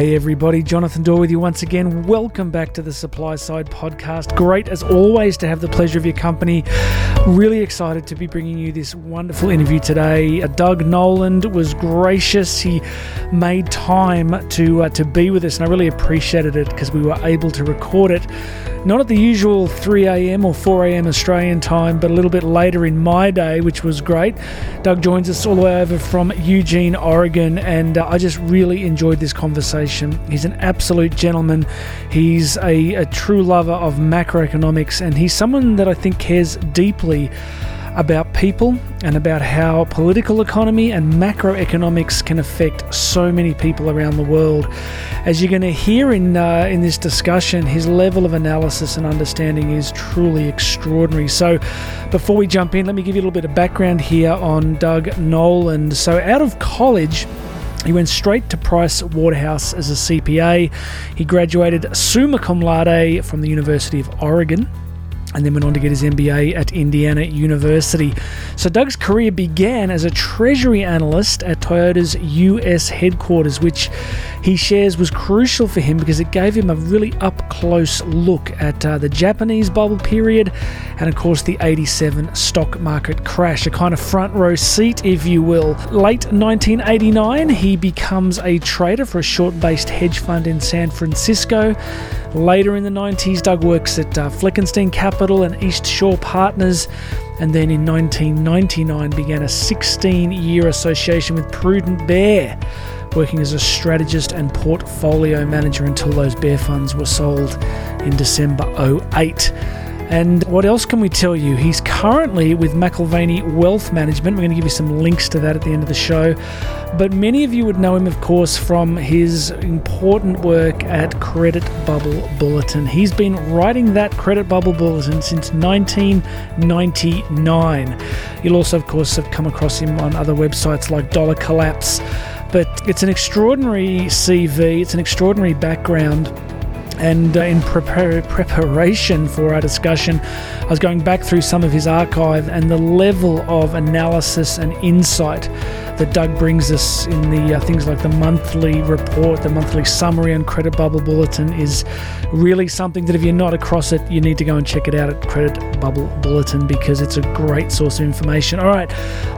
Hey everybody, Jonathan Dorr with you once again. Welcome back to the Supply Side Podcast. Great as always to have the pleasure of your company. Really excited to be bringing you this wonderful interview today. Uh, Doug Noland was gracious. He made time to uh, to be with us, and I really appreciated it because we were able to record it not at the usual 3 a.m. or 4 a.m. Australian time, but a little bit later in my day, which was great. Doug joins us all the way over from Eugene, Oregon, and uh, I just really enjoyed this conversation. He's an absolute gentleman. He's a, a true lover of macroeconomics, and he's someone that I think cares deeply about people and about how political economy and macroeconomics can affect so many people around the world. As you're going to hear in uh, in this discussion, his level of analysis and understanding is truly extraordinary. So, before we jump in, let me give you a little bit of background here on Doug Noland. So, out of college. He went straight to Price Waterhouse as a CPA. He graduated summa cum laude from the University of Oregon and then went on to get his MBA at Indiana University. So Doug's career began as a treasury analyst at Toyota's US headquarters, which he shares was crucial for him because it gave him a really up close look at uh, the Japanese bubble period and, of course, the 87 stock market crash, a kind of front row seat, if you will. Late 1989, he becomes a trader for a short based hedge fund in San Francisco. Later in the 90s, Doug works at uh, Fleckenstein Capital and East Shore Partners, and then in 1999 began a 16 year association with Prudent Bear, working as a strategist and portfolio manager until those bear funds were sold in December 08. And what else can we tell you? He's currently with McAlvany Wealth Management. We're going to give you some links to that at the end of the show. But many of you would know him, of course, from his important work at Credit Bubble Bulletin. He's been writing that Credit Bubble Bulletin since 1999. You'll also, of course, have come across him on other websites like Dollar Collapse. But it's an extraordinary CV, it's an extraordinary background and uh, in prepar- preparation for our discussion, I was going back through some of his archive and the level of analysis and insight that Doug brings us in the uh, things like the monthly report, the monthly summary and credit bubble bulletin is really something that if you're not across it, you need to go and check it out at Credit Bubble Bulletin because it's a great source of information. All right,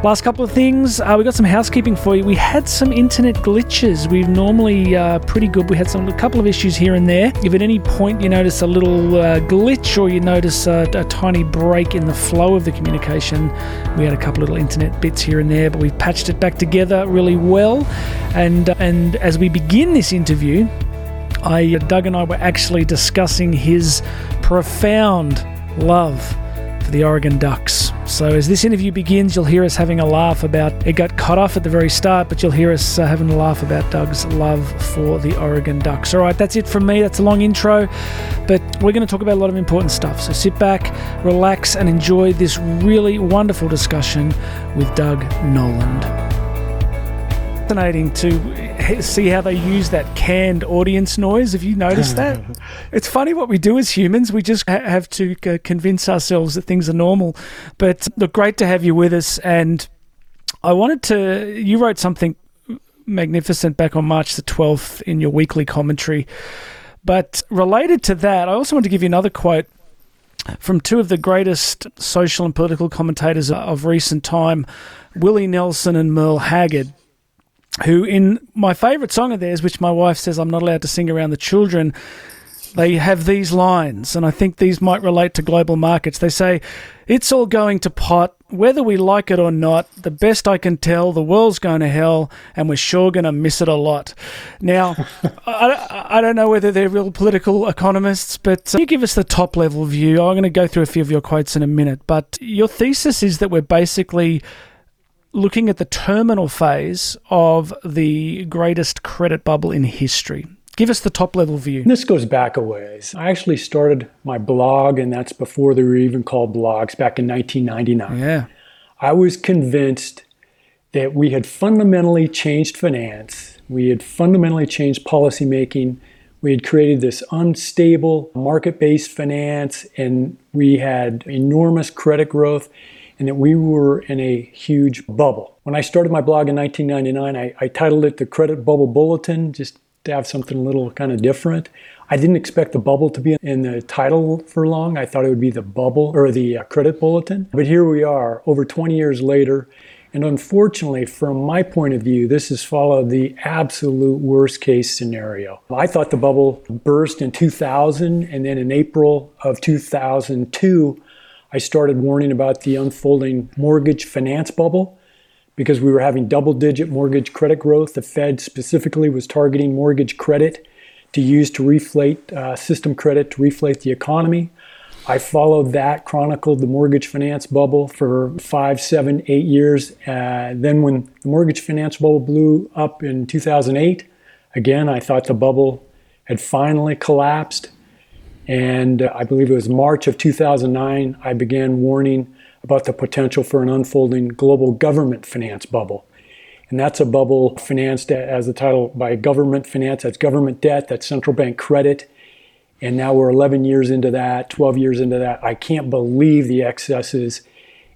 last couple of things. Uh, we got some housekeeping for you. We had some internet glitches. We're normally uh, pretty good. We had some a couple of issues here and there. If at any point you notice a little uh, glitch or you notice a, a tiny break in the flow of the communication, we had a couple little internet bits here and there, but we've patched it back together really well. And and as we begin this interview, I, Doug and I were actually discussing his profound love for the Oregon Ducks. So, as this interview begins, you'll hear us having a laugh about it got cut off at the very start, but you'll hear us uh, having a laugh about Doug's love for the Oregon Ducks. All right, that's it from me. That's a long intro, but we're going to talk about a lot of important stuff. So, sit back, relax, and enjoy this really wonderful discussion with Doug Noland. Fascinating to see how they use that canned audience noise. Have you noticed that? it's funny what we do as humans. We just ha- have to uh, convince ourselves that things are normal. But look, great to have you with us. And I wanted to, you wrote something magnificent back on March the 12th in your weekly commentary. But related to that, I also want to give you another quote from two of the greatest social and political commentators of recent time, Willie Nelson and Merle Haggard who in my favourite song of theirs, which my wife says I'm not allowed to sing around the children, they have these lines, and I think these might relate to global markets. They say, It's all going to pot, whether we like it or not. The best I can tell, the world's going to hell, and we're sure going to miss it a lot. Now, I, I don't know whether they're real political economists, but uh, you give us the top level view. I'm going to go through a few of your quotes in a minute, but your thesis is that we're basically looking at the terminal phase of the greatest credit bubble in history. Give us the top level view. This goes back a ways. I actually started my blog, and that's before they were even called blogs, back in 1999. Yeah. I was convinced that we had fundamentally changed finance, we had fundamentally changed policymaking. We had created this unstable market based finance, and we had enormous credit growth and that we were in a huge bubble. When I started my blog in 1999, I, I titled it the Credit Bubble Bulletin, just to have something a little kind of different. I didn't expect the bubble to be in the title for long. I thought it would be the bubble or the uh, credit bulletin. But here we are, over 20 years later. And unfortunately, from my point of view, this has followed the absolute worst case scenario. I thought the bubble burst in 2000, and then in April of 2002, I started warning about the unfolding mortgage finance bubble because we were having double digit mortgage credit growth. The Fed specifically was targeting mortgage credit to use to reflate uh, system credit to reflate the economy. I followed that, chronicled the mortgage finance bubble for five, seven, eight years. Uh, then, when the mortgage finance bubble blew up in 2008, again, I thought the bubble had finally collapsed. And uh, I believe it was March of 2009, I began warning about the potential for an unfolding global government finance bubble. And that's a bubble financed, as the title, by government finance. That's government debt, that's central bank credit. And now we're 11 years into that, 12 years into that. I can't believe the excesses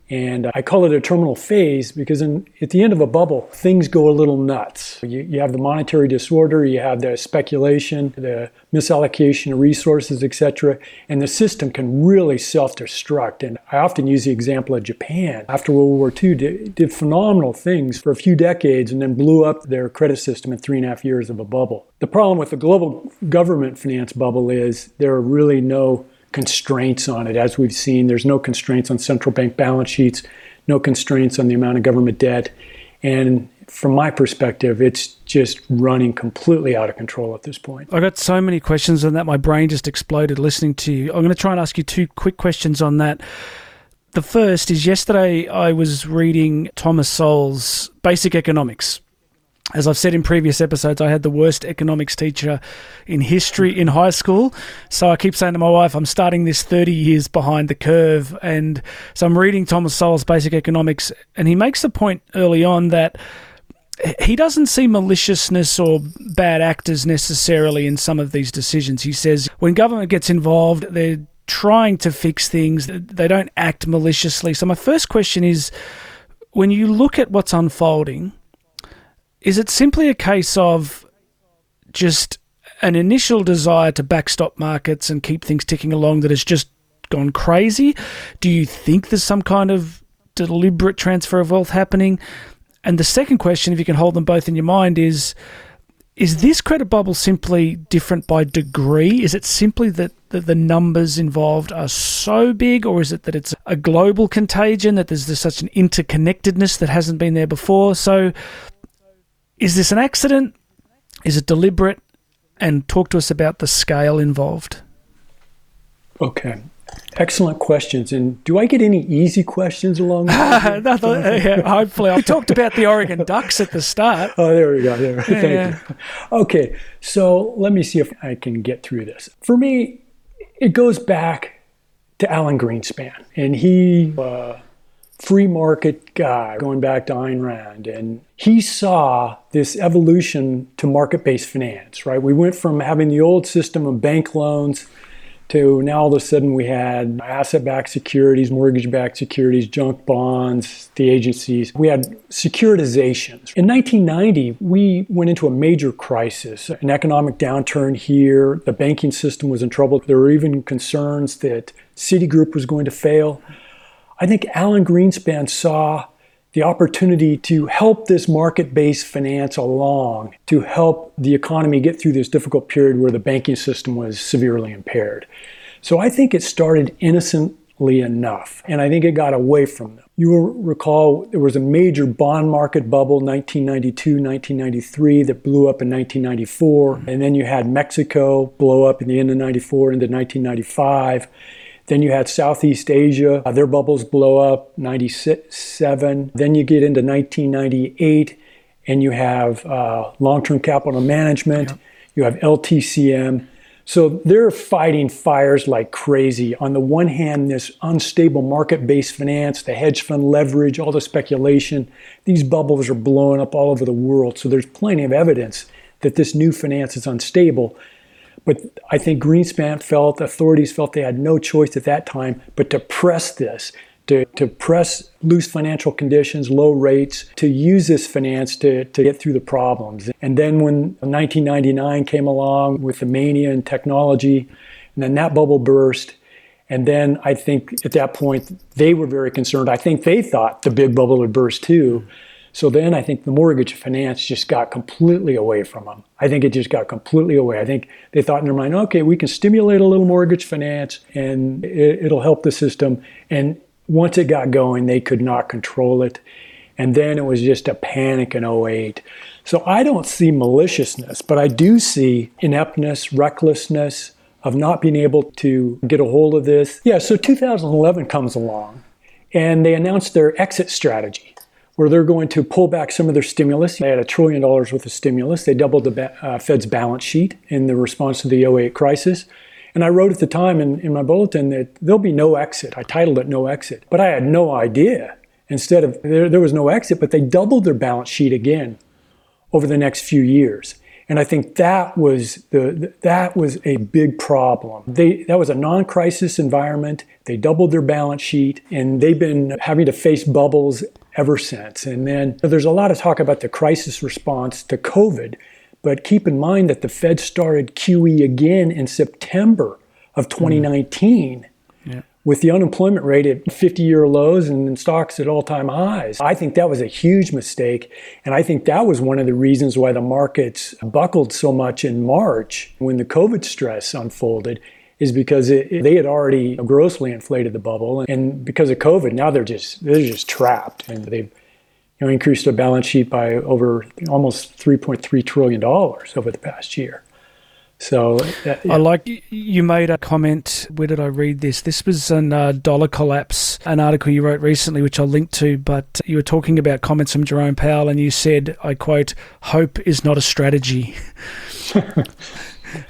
and I call it a terminal phase because in, at the end of a bubble, things go a little nuts. You, you have the monetary disorder, you have the speculation, the misallocation of resources, etc. And the system can really self destruct. And I often use the example of Japan. After World War II, did, did phenomenal things for a few decades and then blew up their credit system in three and a half years of a bubble. The problem with the global government finance bubble is there are really no constraints on it. As we've seen, there's no constraints on central bank balance sheets, no constraints on the amount of government debt. And from my perspective, it's just running completely out of control at this point. I got so many questions on that. My brain just exploded listening to you. I'm going to try and ask you two quick questions on that. The first is yesterday I was reading Thomas Sowell's Basic Economics as I've said in previous episodes, I had the worst economics teacher in history in high school. So I keep saying to my wife, I'm starting this 30 years behind the curve. And so I'm reading Thomas Sowell's Basic Economics, and he makes the point early on that he doesn't see maliciousness or bad actors necessarily in some of these decisions. He says when government gets involved, they're trying to fix things, they don't act maliciously. So my first question is when you look at what's unfolding, is it simply a case of just an initial desire to backstop markets and keep things ticking along that has just gone crazy? Do you think there's some kind of deliberate transfer of wealth happening? And the second question, if you can hold them both in your mind, is is this credit bubble simply different by degree? Is it simply that, the numbers involved are so big, or is it that it's a global contagion, that there's such an interconnectedness that hasn't been there before? So is this an accident? Is it deliberate? And talk to us about the scale involved. Okay. Excellent questions. And do I get any easy questions along the way? yeah, hopefully. I talked about the Oregon Ducks at the start. Oh, there we go. There. Thank yeah. you. Okay. So let me see if I can get through this. For me, it goes back to Alan Greenspan. And he uh, free market guy going back to Ayn Rand. And he saw this evolution to market based finance, right? We went from having the old system of bank loans to now all of a sudden we had asset backed securities, mortgage backed securities, junk bonds, the agencies. We had securitizations. In 1990, we went into a major crisis, an economic downturn here. The banking system was in trouble. There were even concerns that Citigroup was going to fail. I think Alan Greenspan saw the opportunity to help this market based finance along to help the economy get through this difficult period where the banking system was severely impaired. So I think it started innocently enough, and I think it got away from them. You will recall there was a major bond market bubble 1992, 1993 that blew up in 1994, and then you had Mexico blow up in the end of 94 into 1995. Then you had Southeast Asia, uh, their bubbles blow up 97. Then you get into 1998 and you have uh, long term capital management, yeah. you have LTCM. So they're fighting fires like crazy. On the one hand, this unstable market based finance, the hedge fund leverage, all the speculation, these bubbles are blowing up all over the world. So there's plenty of evidence that this new finance is unstable. But I think Greenspan felt, authorities felt they had no choice at that time but to press this, to, to press loose financial conditions, low rates, to use this finance to, to get through the problems. And then when 1999 came along with the mania and technology, and then that bubble burst. And then I think at that point they were very concerned. I think they thought the big bubble would burst too. So then I think the mortgage finance just got completely away from them. I think it just got completely away. I think they thought in their mind, okay, we can stimulate a little mortgage finance and it, will help the system. And once it got going, they could not control it. And then it was just a panic in 08. So I don't see maliciousness, but I do see ineptness, recklessness of not being able to get a hold of this. Yeah, so 2011 comes along and they announced their exit strategy where they're going to pull back some of their stimulus. They had a trillion dollars worth of stimulus. They doubled the ba- uh, Fed's balance sheet in the response to the 08 crisis. And I wrote at the time in, in my bulletin that there'll be no exit. I titled it No Exit. But I had no idea. Instead of, there, there was no exit, but they doubled their balance sheet again over the next few years. And I think that was the that was a big problem. They that was a non-crisis environment. They doubled their balance sheet, and they've been having to face bubbles ever since. And then there's a lot of talk about the crisis response to COVID, but keep in mind that the Fed started QE again in September of 2019. Mm. With the unemployment rate at 50 year lows and stocks at all time highs. I think that was a huge mistake. And I think that was one of the reasons why the markets buckled so much in March when the COVID stress unfolded is because it, it, they had already grossly inflated the bubble, and because of COVID, now they're just they're just trapped, and they've you know increased their balance sheet by over almost 3.3 trillion dollars over the past year. So uh, I like you made a comment. Where did I read this? This was an uh, dollar collapse, an article you wrote recently, which I'll link to. But you were talking about comments from Jerome Powell, and you said, "I quote: Hope is not a strategy."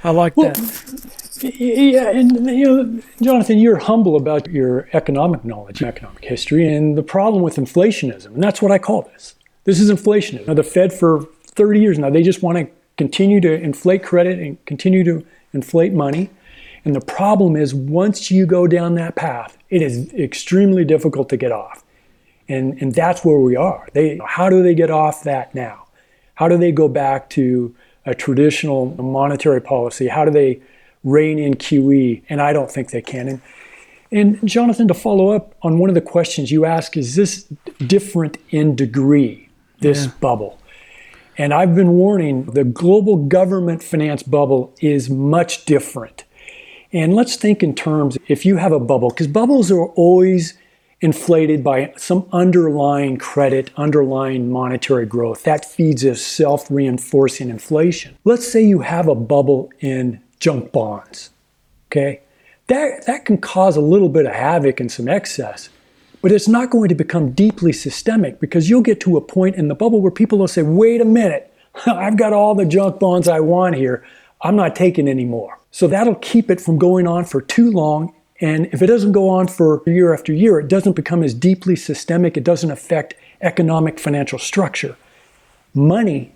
I like well, that. Yeah, and you know, Jonathan, you're humble about your economic knowledge, economic history, and the problem with inflationism, and that's what I call this. This is inflationism. Now, the Fed for 30 years now, they just want to continue to inflate credit and continue to inflate money. And the problem is, once you go down that path, it is extremely difficult to get off. And, and that's where we are. They, how do they get off that now? How do they go back to a traditional monetary policy? How do they rein in QE, and I don't think they can. And, and Jonathan, to follow up on one of the questions you asked, is this different in degree, this yeah. bubble? And I've been warning the global government finance bubble is much different. And let's think in terms if you have a bubble, because bubbles are always inflated by some underlying credit, underlying monetary growth. That feeds a self reinforcing inflation. Let's say you have a bubble in junk bonds. Okay? That, that can cause a little bit of havoc and some excess, but it's not going to become deeply systemic because you'll get to a point in the bubble where people will say, wait a minute, I've got all the junk bonds I want here. I'm not taking any more. So that'll keep it from going on for too long. And if it doesn't go on for year after year, it doesn't become as deeply systemic. It doesn't affect economic financial structure. Money,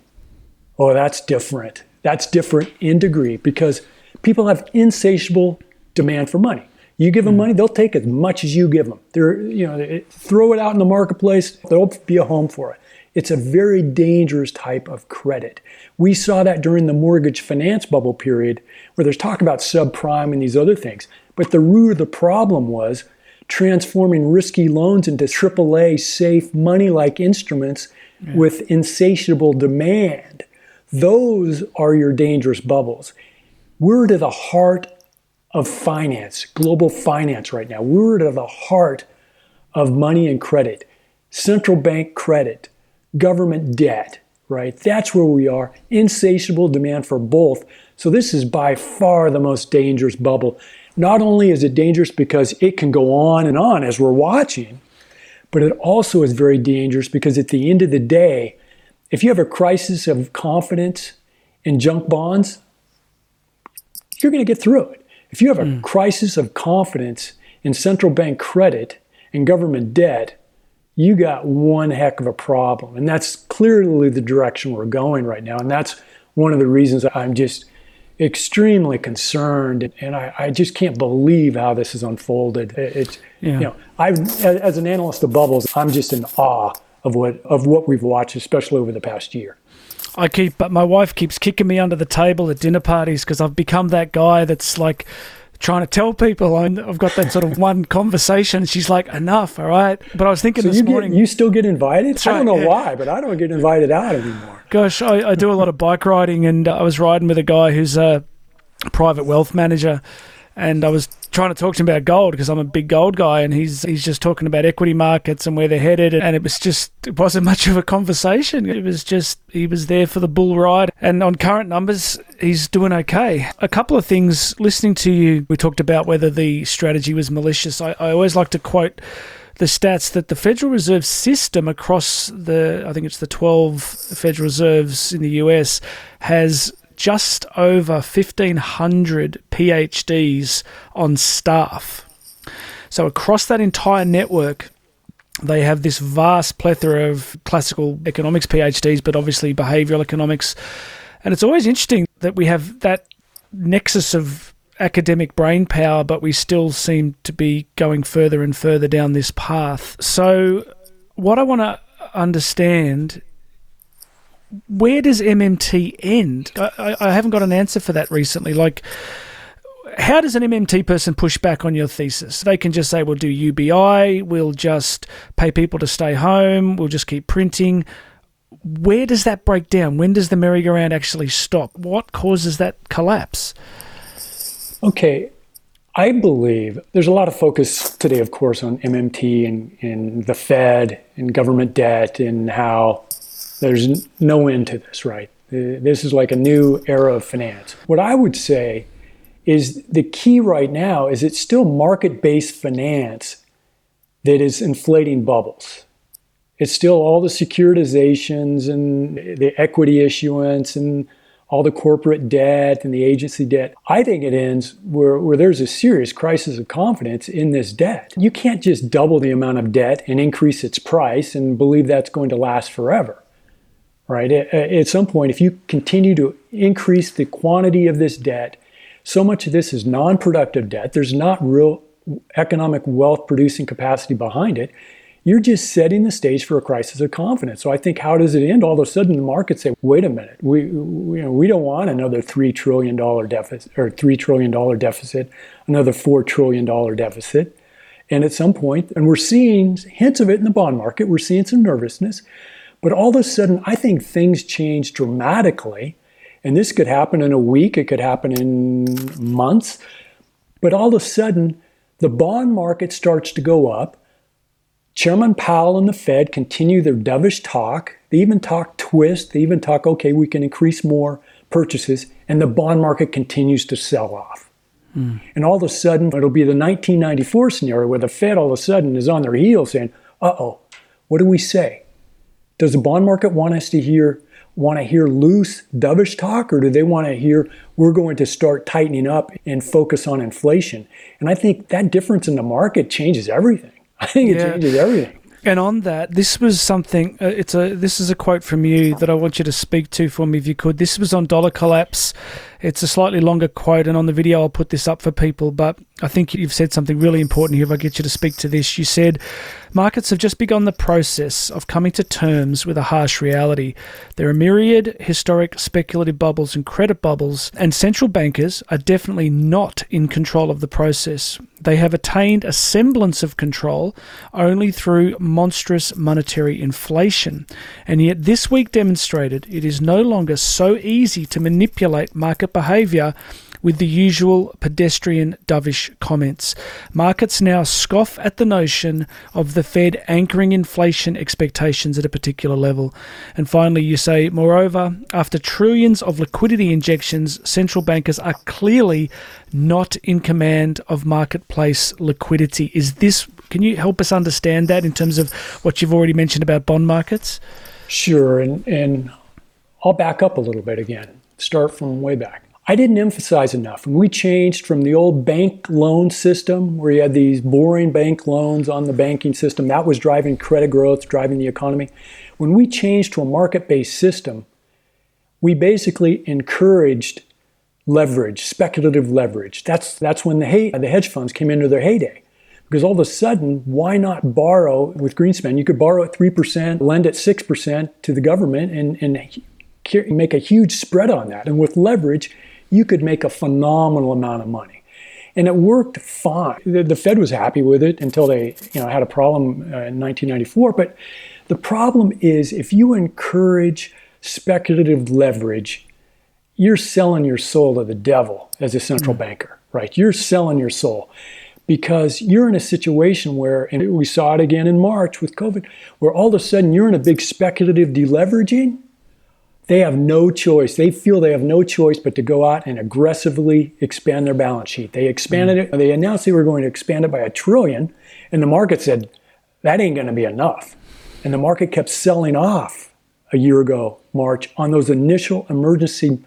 oh, that's different. That's different in degree because people have insatiable demand for money. You give them mm. money, they'll take as much as you give them. They're, you know, throw it out in the marketplace, there'll be a home for it. It's a very dangerous type of credit. We saw that during the mortgage finance bubble period, where there's talk about subprime and these other things. But the root of the problem was transforming risky loans into AAA safe money like instruments yeah. with insatiable demand. Those are your dangerous bubbles. We're to the heart of finance, global finance right now. We're at the heart of money and credit, central bank credit, government debt, right? That's where we are. Insatiable demand for both. So, this is by far the most dangerous bubble. Not only is it dangerous because it can go on and on as we're watching, but it also is very dangerous because at the end of the day, if you have a crisis of confidence in junk bonds, you're going to get through it. If you have a mm. crisis of confidence in central bank credit and government debt, you got one heck of a problem. And that's clearly the direction we're going right now. And that's one of the reasons I'm just extremely concerned, and I, I, just can't believe how this has unfolded. It's yeah. you know, I as an analyst of bubbles, I'm just in awe of what of what we've watched, especially over the past year. I keep, but my wife keeps kicking me under the table at dinner parties because I've become that guy that's like trying to tell people I've got that sort of one conversation. She's like, enough, all right. But I was thinking so this you morning, get, you still get invited. I don't know yeah. why, but I don't get invited out anymore. Gosh, I, I do a lot of bike riding, and uh, I was riding with a guy who's a private wealth manager, and I was trying to talk to him about gold because I'm a big gold guy, and he's he's just talking about equity markets and where they're headed, and it was just it wasn't much of a conversation. It was just he was there for the bull ride, and on current numbers, he's doing okay. A couple of things. Listening to you, we talked about whether the strategy was malicious. I, I always like to quote the stats that the Federal Reserve System across the, I think it's the 12 Federal Reserves in the US, has just over 1,500 PhDs on staff. So, across that entire network, they have this vast plethora of classical economics PhDs, but obviously behavioral economics. And it's always interesting that we have that nexus of academic brain power, but we still seem to be going further and further down this path. So, what I want to understand where does MMT end? I, I, haven't got an answer for that recently. Like, how does an MMT person push back on your thesis? They can just say, we'll do UBI, we'll just pay people to stay home, we'll just keep printing. Where does that break down? When does the merry-go-round actually stop? What causes that collapse? Okay, I believe there's a lot of focus today, of course, on MMT and, and the Fed and government debt and how there's no end to this, right? Uh, this is like a new era of finance. What I would say is the key right now is it's still market based finance that is inflating bubbles. It's still all the securitizations and the equity issuance and all the corporate debt and the agency debt. I think it ends where, where there's a serious crisis of confidence in this debt. You can't just double the amount of debt and increase its price and believe that's going to last forever right? At, at some point, if you continue to increase the quantity of this debt, so much of this is non productive debt, there's not real economic wealth producing capacity behind it. You're just setting the stage for a crisis of confidence. So I think, how does it end? All of a sudden, the markets say, "Wait a minute, we, we, you know, we don't want another three trillion dollar deficit or three trillion dollar deficit, another four trillion dollar deficit." And at some point, and we're seeing hints of it in the bond market, we're seeing some nervousness. But all of a sudden, I think things change dramatically. And this could happen in a week, it could happen in months. But all of a sudden, the bond market starts to go up. Chairman Powell and the Fed continue their dovish talk. They even talk twist. They even talk, okay, we can increase more purchases. And the bond market continues to sell off. Mm. And all of a sudden, it'll be the 1994 scenario where the Fed all of a sudden is on their heels saying, uh oh, what do we say? Does the bond market want us to hear want to hear loose, dovish talk, or do they want to hear we're going to start tightening up and focus on inflation? And I think that difference in the market changes everything. I think it yeah. changes everything. And on that, this was something. Uh, it's a. This is a quote from you that I want you to speak to for me, if you could. This was on dollar collapse. It's a slightly longer quote, and on the video, I'll put this up for people. But I think you've said something really important here. If I get you to speak to this, you said markets have just begun the process of coming to terms with a harsh reality. There are myriad historic speculative bubbles and credit bubbles, and central bankers are definitely not in control of the process. They have attained a semblance of control only through monstrous monetary inflation. And yet, this week demonstrated it is no longer so easy to manipulate market behaviour with the usual pedestrian dovish comments. Markets now scoff at the notion of the Fed anchoring inflation expectations at a particular level. And finally, you say, moreover, after trillions of liquidity injections, central bankers are clearly not in command of marketplace liquidity. Is this, can you help us understand that in terms of what you've already mentioned about bond markets? Sure. And, and I'll back up a little bit again start from way back. I didn't emphasize enough. When we changed from the old bank loan system, where you had these boring bank loans on the banking system, that was driving credit growth, driving the economy. When we changed to a market based system, we basically encouraged leverage, speculative leverage. That's that's when the hey, the hedge funds came into their heyday. Because all of a sudden, why not borrow with Greenspan? You could borrow at 3%, lend at 6% to the government, and, and make a huge spread on that. And with leverage, you could make a phenomenal amount of money. And it worked fine. The, the Fed was happy with it until they you know, had a problem uh, in 1994. But the problem is if you encourage speculative leverage, you're selling your soul to the devil as a central mm-hmm. banker, right? You're selling your soul because you're in a situation where, and we saw it again in March with COVID, where all of a sudden you're in a big speculative deleveraging. They have no choice. They feel they have no choice but to go out and aggressively expand their balance sheet. They expanded mm. it. They announced they were going to expand it by a trillion, and the market said that ain't going to be enough. And the market kept selling off a year ago, March, on those initial emergency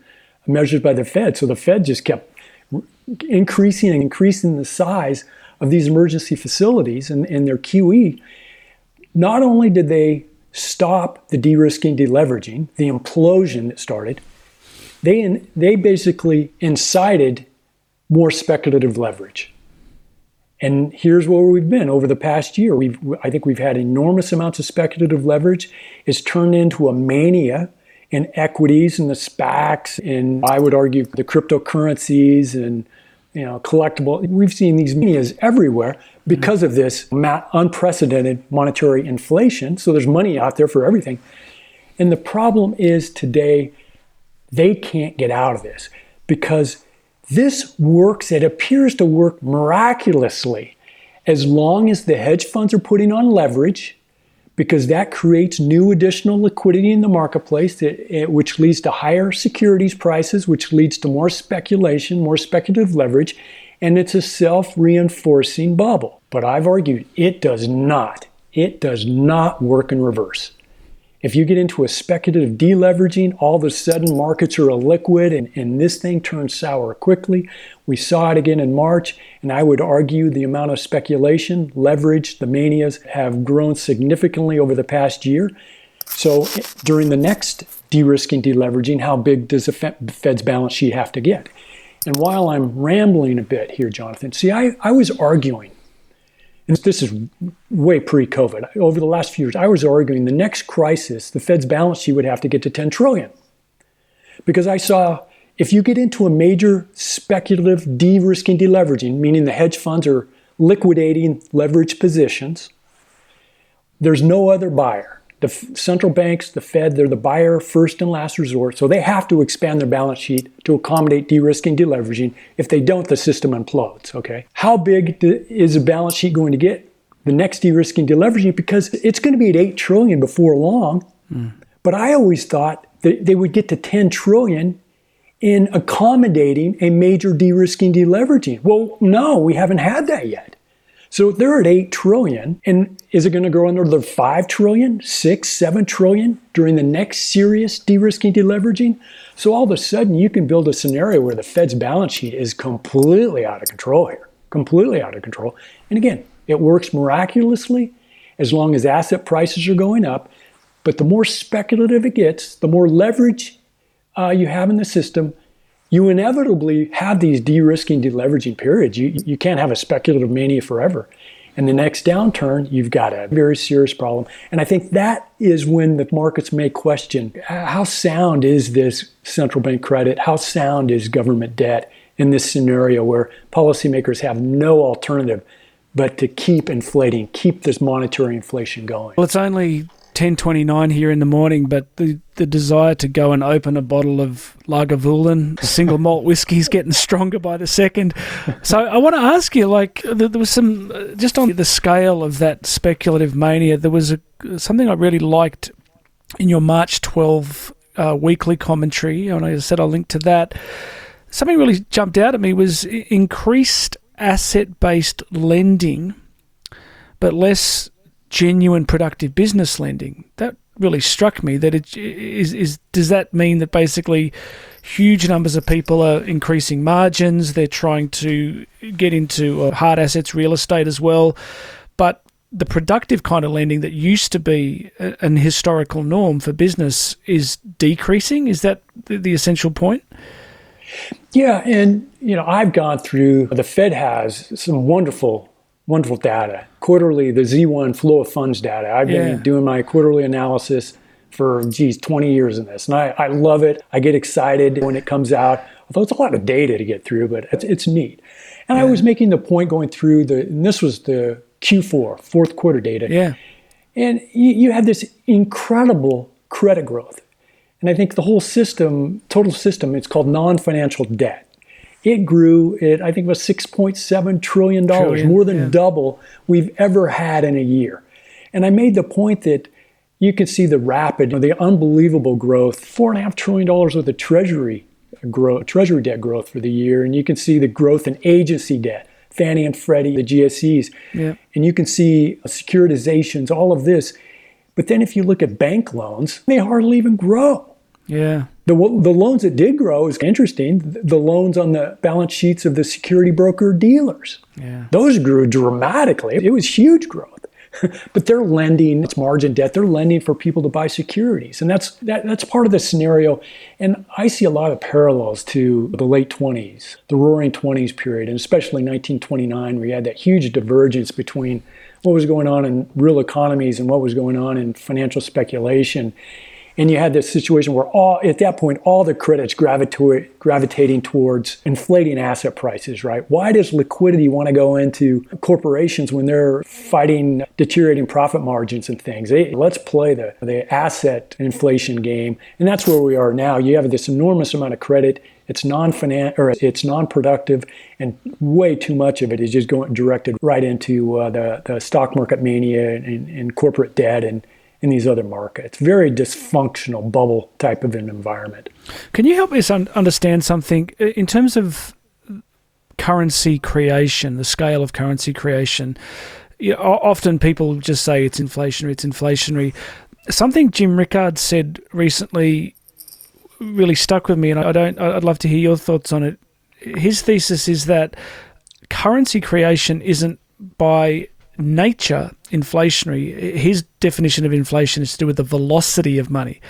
measures by the Fed. So the Fed just kept increasing and increasing the size of these emergency facilities and, and their QE, not only did they stop the de-risking, deleveraging, the implosion that started, they, they basically incited more speculative leverage. And here's where we've been over the past year. We've, I think we've had enormous amounts of speculative leverage. It's turned into a mania in equities and the SPACs, and I would argue the cryptocurrencies and you know, collectible. We've seen these manias everywhere because of this unprecedented monetary inflation. So there's money out there for everything. And the problem is today, they can't get out of this because this works, it appears to work miraculously as long as the hedge funds are putting on leverage because that creates new additional liquidity in the marketplace, that, which leads to higher securities prices, which leads to more speculation, more speculative leverage, and it's a self reinforcing bubble. But I've argued it does not. It does not work in reverse. If you get into a speculative deleveraging, all of a sudden markets are illiquid and, and this thing turns sour quickly. We saw it again in March, and I would argue the amount of speculation, leverage, the manias have grown significantly over the past year. So during the next de-risking, deleveraging, how big does the Fed's balance sheet have to get? And while I'm rambling a bit here, Jonathan, see, I, I was arguing and this is way pre-COVID. Over the last few years, I was arguing the next crisis, the Fed's balance sheet would have to get to 10 trillion. Because I saw if you get into a major speculative de-risking deleveraging, meaning the hedge funds are liquidating leverage positions, there's no other buyer. The central banks, the Fed, they're the buyer first and last resort. So they have to expand their balance sheet to accommodate de-risking, deleveraging. If they don't, the system implodes. Okay. How big is the balance sheet going to get? The next de-risking, deleveraging, because it's going to be at eight trillion before long. Mm. But I always thought that they would get to 10 trillion in accommodating a major de-risking, deleveraging. Well, no, we haven't had that yet. So they're at 8 trillion. And is it going to grow another 5 trillion, 6, 7 trillion during the next serious de-risking, deleveraging? So all of a sudden you can build a scenario where the Fed's balance sheet is completely out of control here. Completely out of control. And again, it works miraculously as long as asset prices are going up. But the more speculative it gets, the more leverage uh, you have in the system, you inevitably have these de-risking, deleveraging periods. You, you can't have a speculative mania forever. And the next downturn, you've got a very serious problem. And I think that is when the markets may question how sound is this central bank credit? How sound is government debt in this scenario where policymakers have no alternative but to keep inflating, keep this monetary inflation going? Well, it's only 10.29 here in the morning, but the, the desire to go and open a bottle of Lagavulin, single malt whiskey, is getting stronger by the second. So I want to ask you, like, there was some, uh, just on the scale of that speculative mania, there was a, something I really liked in your March 12 uh, weekly commentary, and I said I'll link to that. Something really jumped out at me was increased asset-based lending, but less genuine productive business lending. That really struck me that it is, is does that mean that basically huge numbers of people are increasing margins they're trying to get into uh, hard assets real estate as well but the productive kind of lending that used to be an historical norm for business is decreasing is that the essential point Yeah, and you know, I've gone through the Fed has some wonderful, wonderful data. Quarterly, the Z1 flow of funds data. I've been Yeah. doing my quarterly analysis for geez, 20 years in this. And I, I love it. I get excited when it comes out. Although it's a lot of data to get through, but it's, it's neat. And I was making the point going through the, and this was the Q4, fourth quarter data. Yeah. And you, you had this incredible credit growth. And I think the whole system, total system, it's called non financial debt. It grew at, I think it was $6.7 trillion, Trillion, more than yeah. double we've ever had in a year. And I made the point that you could see the rapid, the unbelievable growth, $4.5 trillion worth of treasury growth, treasury debt growth for the year. And you can see the growth in agency debt, Fannie and Freddie, the GSEs. Yeah. And you can see securitizations, all of this. But then if you look at bank loans, they hardly even grow. Yeah. The, the loans that did grow is interesting. The loans on the balance sheets of the security broker dealers, Yeah. those grew dramatically. It was huge growth. but they're lending, it's margin debt, they're lending for people to buy securities. And that's that, that's part of the scenario. And I see a lot of parallels to the late 20s, the roaring 20s period, and especially 1929, where you had that huge divergence between what was going on in real economies and what was going on in financial speculation. And you had this situation where all at that point all the credits gravitating towards inflating asset prices, right? Why does liquidity want to go into corporations when they're fighting deteriorating profit margins and things? They, let's play the, the asset inflation game. And that's where we are now. You have this enormous amount of credit. It's non-finan- or it's non-productive, and way too much of it is just going directed right into uh, the, the stock market mania and, and corporate debt and in these other markets. Very dysfunctional bubble type of an environment. Can you help us un- understand something in terms of currency creation, the scale of currency creation? You know, often people just say it's inflationary, it's inflationary. Something Jim Rickard said recently really stuck with me, and I don't. I'd love to hear your thoughts on it. His thesis is that currency creation isn't by nature inflationary. His definition of inflation is to do with the velocity of money.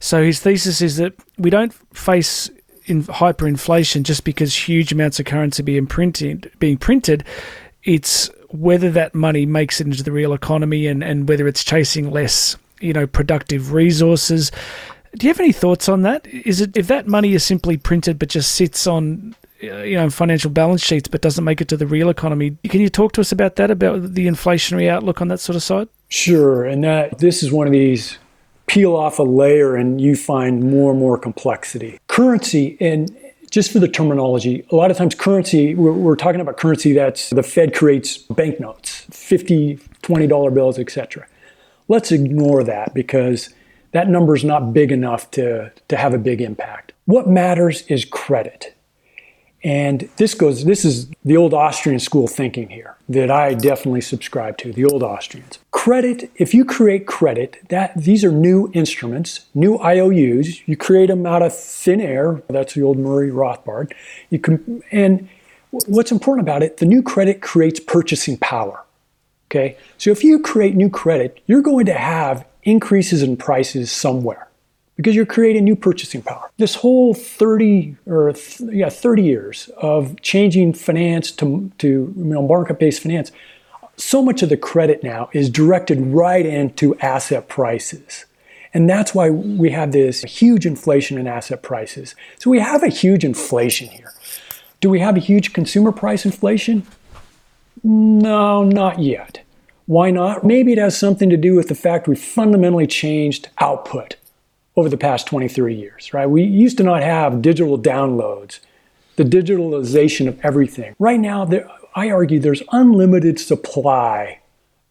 So his thesis is that we don't face in hyperinflation just because huge amounts of currency being printed being printed. It's whether that money makes it into the real economy and, and whether it's chasing less, you know, productive resources. Do you have any thoughts on that? Is it if that money is simply printed but just sits on Uh, you know financial balance sheets but doesn't make it to the real economy? Can you talk to us about that about the inflationary outlook on that sort of side? Sure, and that this is one of these peel off a layer and you find more and more complexity. Currency, and just for the terminology, a lot of times currency, we're, we're talking about currency that's the Fed creates banknotes, 50, $20 bills, etc. Let's ignore that because that number is not big enough to, to have a big impact. What matters is credit. And this goes, this is the old Austrian school thinking here that I definitely subscribe to, the old Austrians. Credit, if you create credit, that these are new instruments, new IOUs. You create them out of thin air. That's the old Murray Rothbard. You can, and what's important about it, the new credit creates purchasing power. Okay? So if you create new credit, you're going to have increases in prices somewhere because you're creating new purchasing power. This whole 30 or th- yeah 30 years of changing finance to to you know market-based finance, so much of the credit now is directed right into asset prices. And that's why we have this huge inflation in asset prices. So we have a huge inflation here. Do we have a huge consumer price inflation? No, not yet. Why not? Maybe it has something to do with the fact we fundamentally changed output over the past 23 years, right? We used to not have digital downloads, the digitalization of everything. Right now, there, I argue there's unlimited supply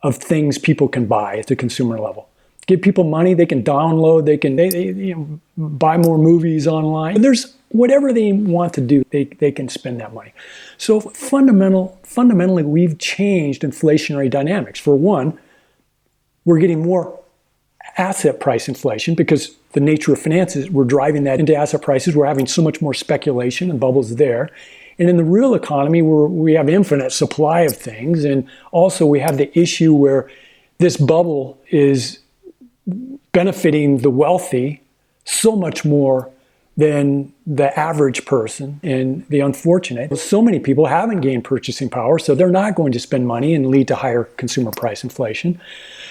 of things people can buy at the consumer level. Give people money, they can download, they can they, they, you know, buy more movies online. There's whatever they want to do, they, they can spend that money. So fundamental, fundamentally, we've changed inflationary dynamics. For one, we're getting more asset price inflation because the nature of finances, we're driving that into asset prices. We're having so much more speculation and bubbles there. And in the real economy, where we have infinite supply of things, and also we have the issue where this bubble is benefiting the wealthy so much more than the average person and the unfortunate. So many people haven't gained purchasing power, so they're not going to spend money and lead to higher consumer price inflation.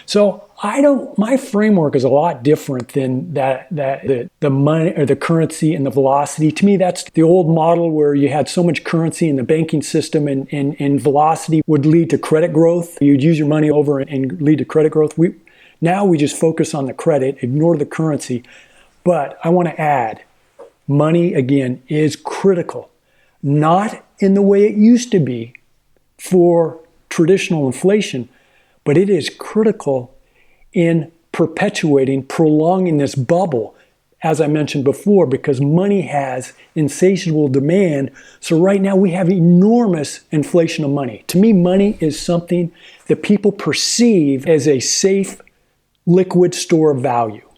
So I don't my framework is a lot different than that that the, the money or the currency and the velocity. To me, that's the old model where you had so much currency in the banking system and, and, and velocity would lead to credit growth. You'd use your money over and lead to credit growth. We now we just focus on the credit, ignore the currency. But I want to add money again is critical, not in the way it used to be for traditional inflation, but it is critical in perpetuating, prolonging this bubble, as I mentioned before, because money has insatiable demand. So, right now, we have enormous inflation of money. To me, money is something that people perceive as a safe, liquid store of value.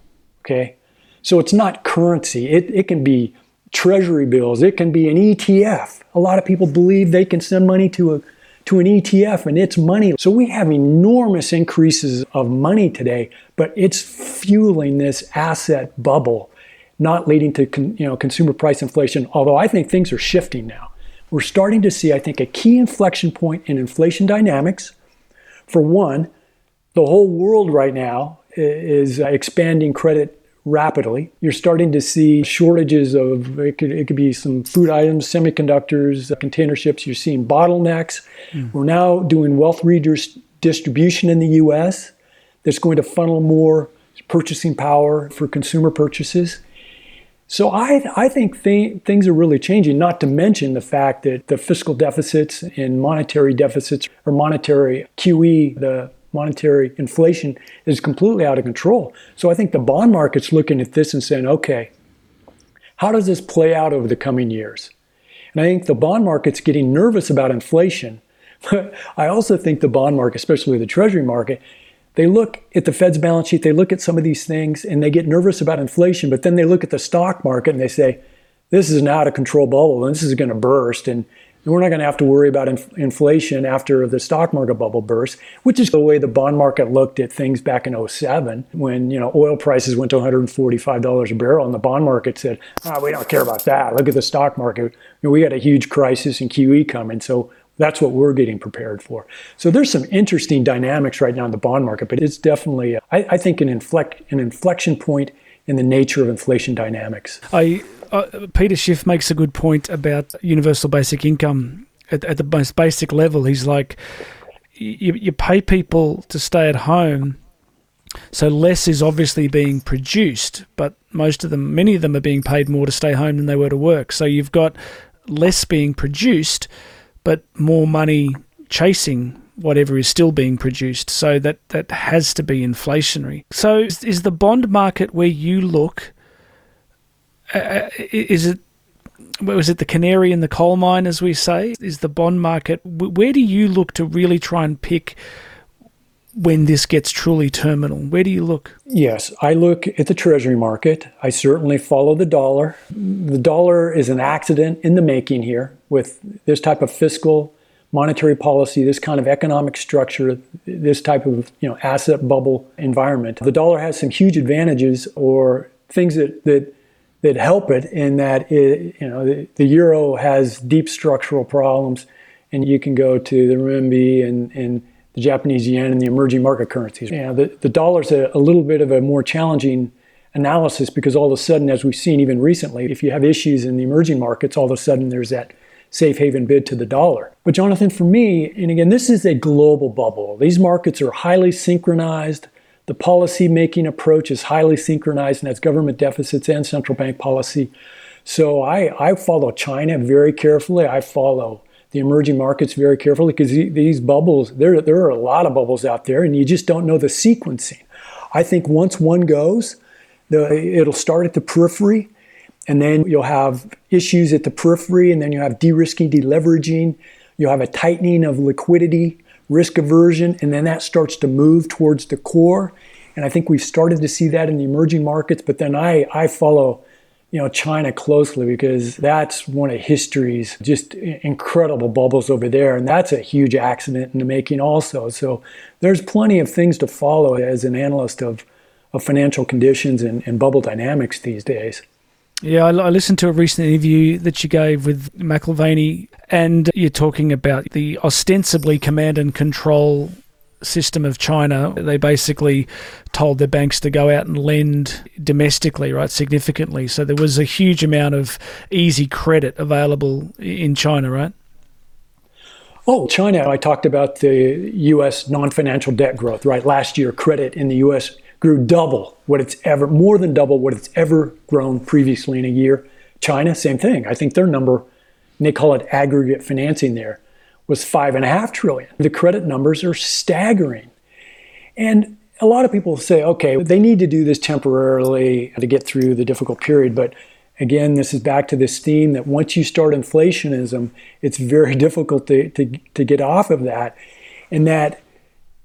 Okay? So it's not currency. It, it can be treasury bills. It can be an ETF. A lot of people believe they can send money to a to an ETF and it's money. So we have enormous increases of money today, but it's fueling this asset bubble, not leading to con, you know consumer price inflation. Although I think things are shifting now. We're starting to see, I think, a key inflection point in inflation dynamics. For one, the whole world right now is expanding credit rapidly. You're starting to see shortages of it could, it could be some food items, semiconductors, container ships. You're seeing bottlenecks. Mm. We're now doing wealth redistribution in the US that's going to funnel more purchasing power for consumer purchases. So I, I think th- things are really changing, not to mention the fact that the fiscal deficits and monetary deficits or monetary QE, the monetary inflation is completely out of control. So I think the bond market's looking at this and saying, okay, how does this play out over the coming years? And I think the bond market's getting nervous about inflation. But I also think the bond market, especially the treasury market, they look at the Fed's balance sheet, they look at some of these things, and they get nervous about inflation. But then they look at the stock market and they say, this is an out of control bubble and this is going to burst. And we're not going to have to worry about inf- inflation after the stock market bubble burst, which is the way the bond market looked at things back in 07 when, you know, oil prices went to $145 a barrel and the bond market said, oh, we don't care about that. Look at the stock market. You know, we got a huge crisis in QE coming. So that's what we're getting prepared for. So there's some interesting dynamics right now in the bond market, but it's definitely, I, I think, an, an inflection point in the nature of inflation dynamics. I uh, Peter Schiff makes a good point about universal basic income at, at the most basic level. He's like, you, you pay people to stay at home, so less is obviously being produced, but most of them, many of them, are being paid more to stay home than they were to work. So you've got less being produced, but more money chasing whatever is still being produced. So that that has to be inflationary. So is, is the bond market where you look uh is it was it the canary in the coal mine, as we say? Is the bond market? Where do you look to really try and pick when this gets truly terminal? Where do you look? Yes, I look at the treasury market. I certainly follow the dollar. The dollar is an accident in the making here with this type of fiscal monetary policy, this kind of economic structure, this type of you know asset bubble environment. The dollar has some huge advantages or things that that that help it in that it, you know the, the, euro has deep structural problems, and you can go to the renminbi and, and the Japanese yen and the emerging market currencies. You know, the, the dollar's a, a little bit of a more challenging analysis because all of a sudden, as we've seen even recently, if you have issues in the emerging markets, all of a sudden there's that safe haven bid to the dollar. But Jonathan, for me, and again, this is a global bubble. These markets are highly synchronized. The policy making approach is highly synchronized and has government deficits and central bank policy. So I, I follow China very carefully. I follow the emerging markets very carefully because these bubbles, there, there are a lot of bubbles out there and you just don't know the sequencing. I think once one goes, the, it'll start at the periphery and then you'll have issues at the periphery and then you have de-risking, deleveraging. You'll have a tightening of liquidity risk aversion, and then that starts to move towards the core. And I think we've started to see that in the emerging markets. But then I, I follow, you know, China closely because that's one of history's just incredible bubbles over there, and that's a huge accident in the making also. So there's plenty of things to follow as an analyst of, of financial conditions and, and bubble dynamics these days. Yeah, I, I, listened to a recent interview that you gave with McAlvany, and you're talking about the ostensibly command and control system of China. They basically told their banks to go out and lend domestically, right, significantly. So there was a huge amount of easy credit available in China, right? Oh, China, I talked about the U.S. non financial debt growth, right? Last year, credit in the U.S. grew double what it's ever, more than double what it's ever grown previously in a year. China, same thing. I think their number, and they call it aggregate financing there, was five and a half trillion. The credit numbers are staggering. And a lot of people say, okay, they need to do this temporarily to get through the difficult period, but again, this is back to this theme that once you start inflationism, it's very difficult to, to, to get off of that. And that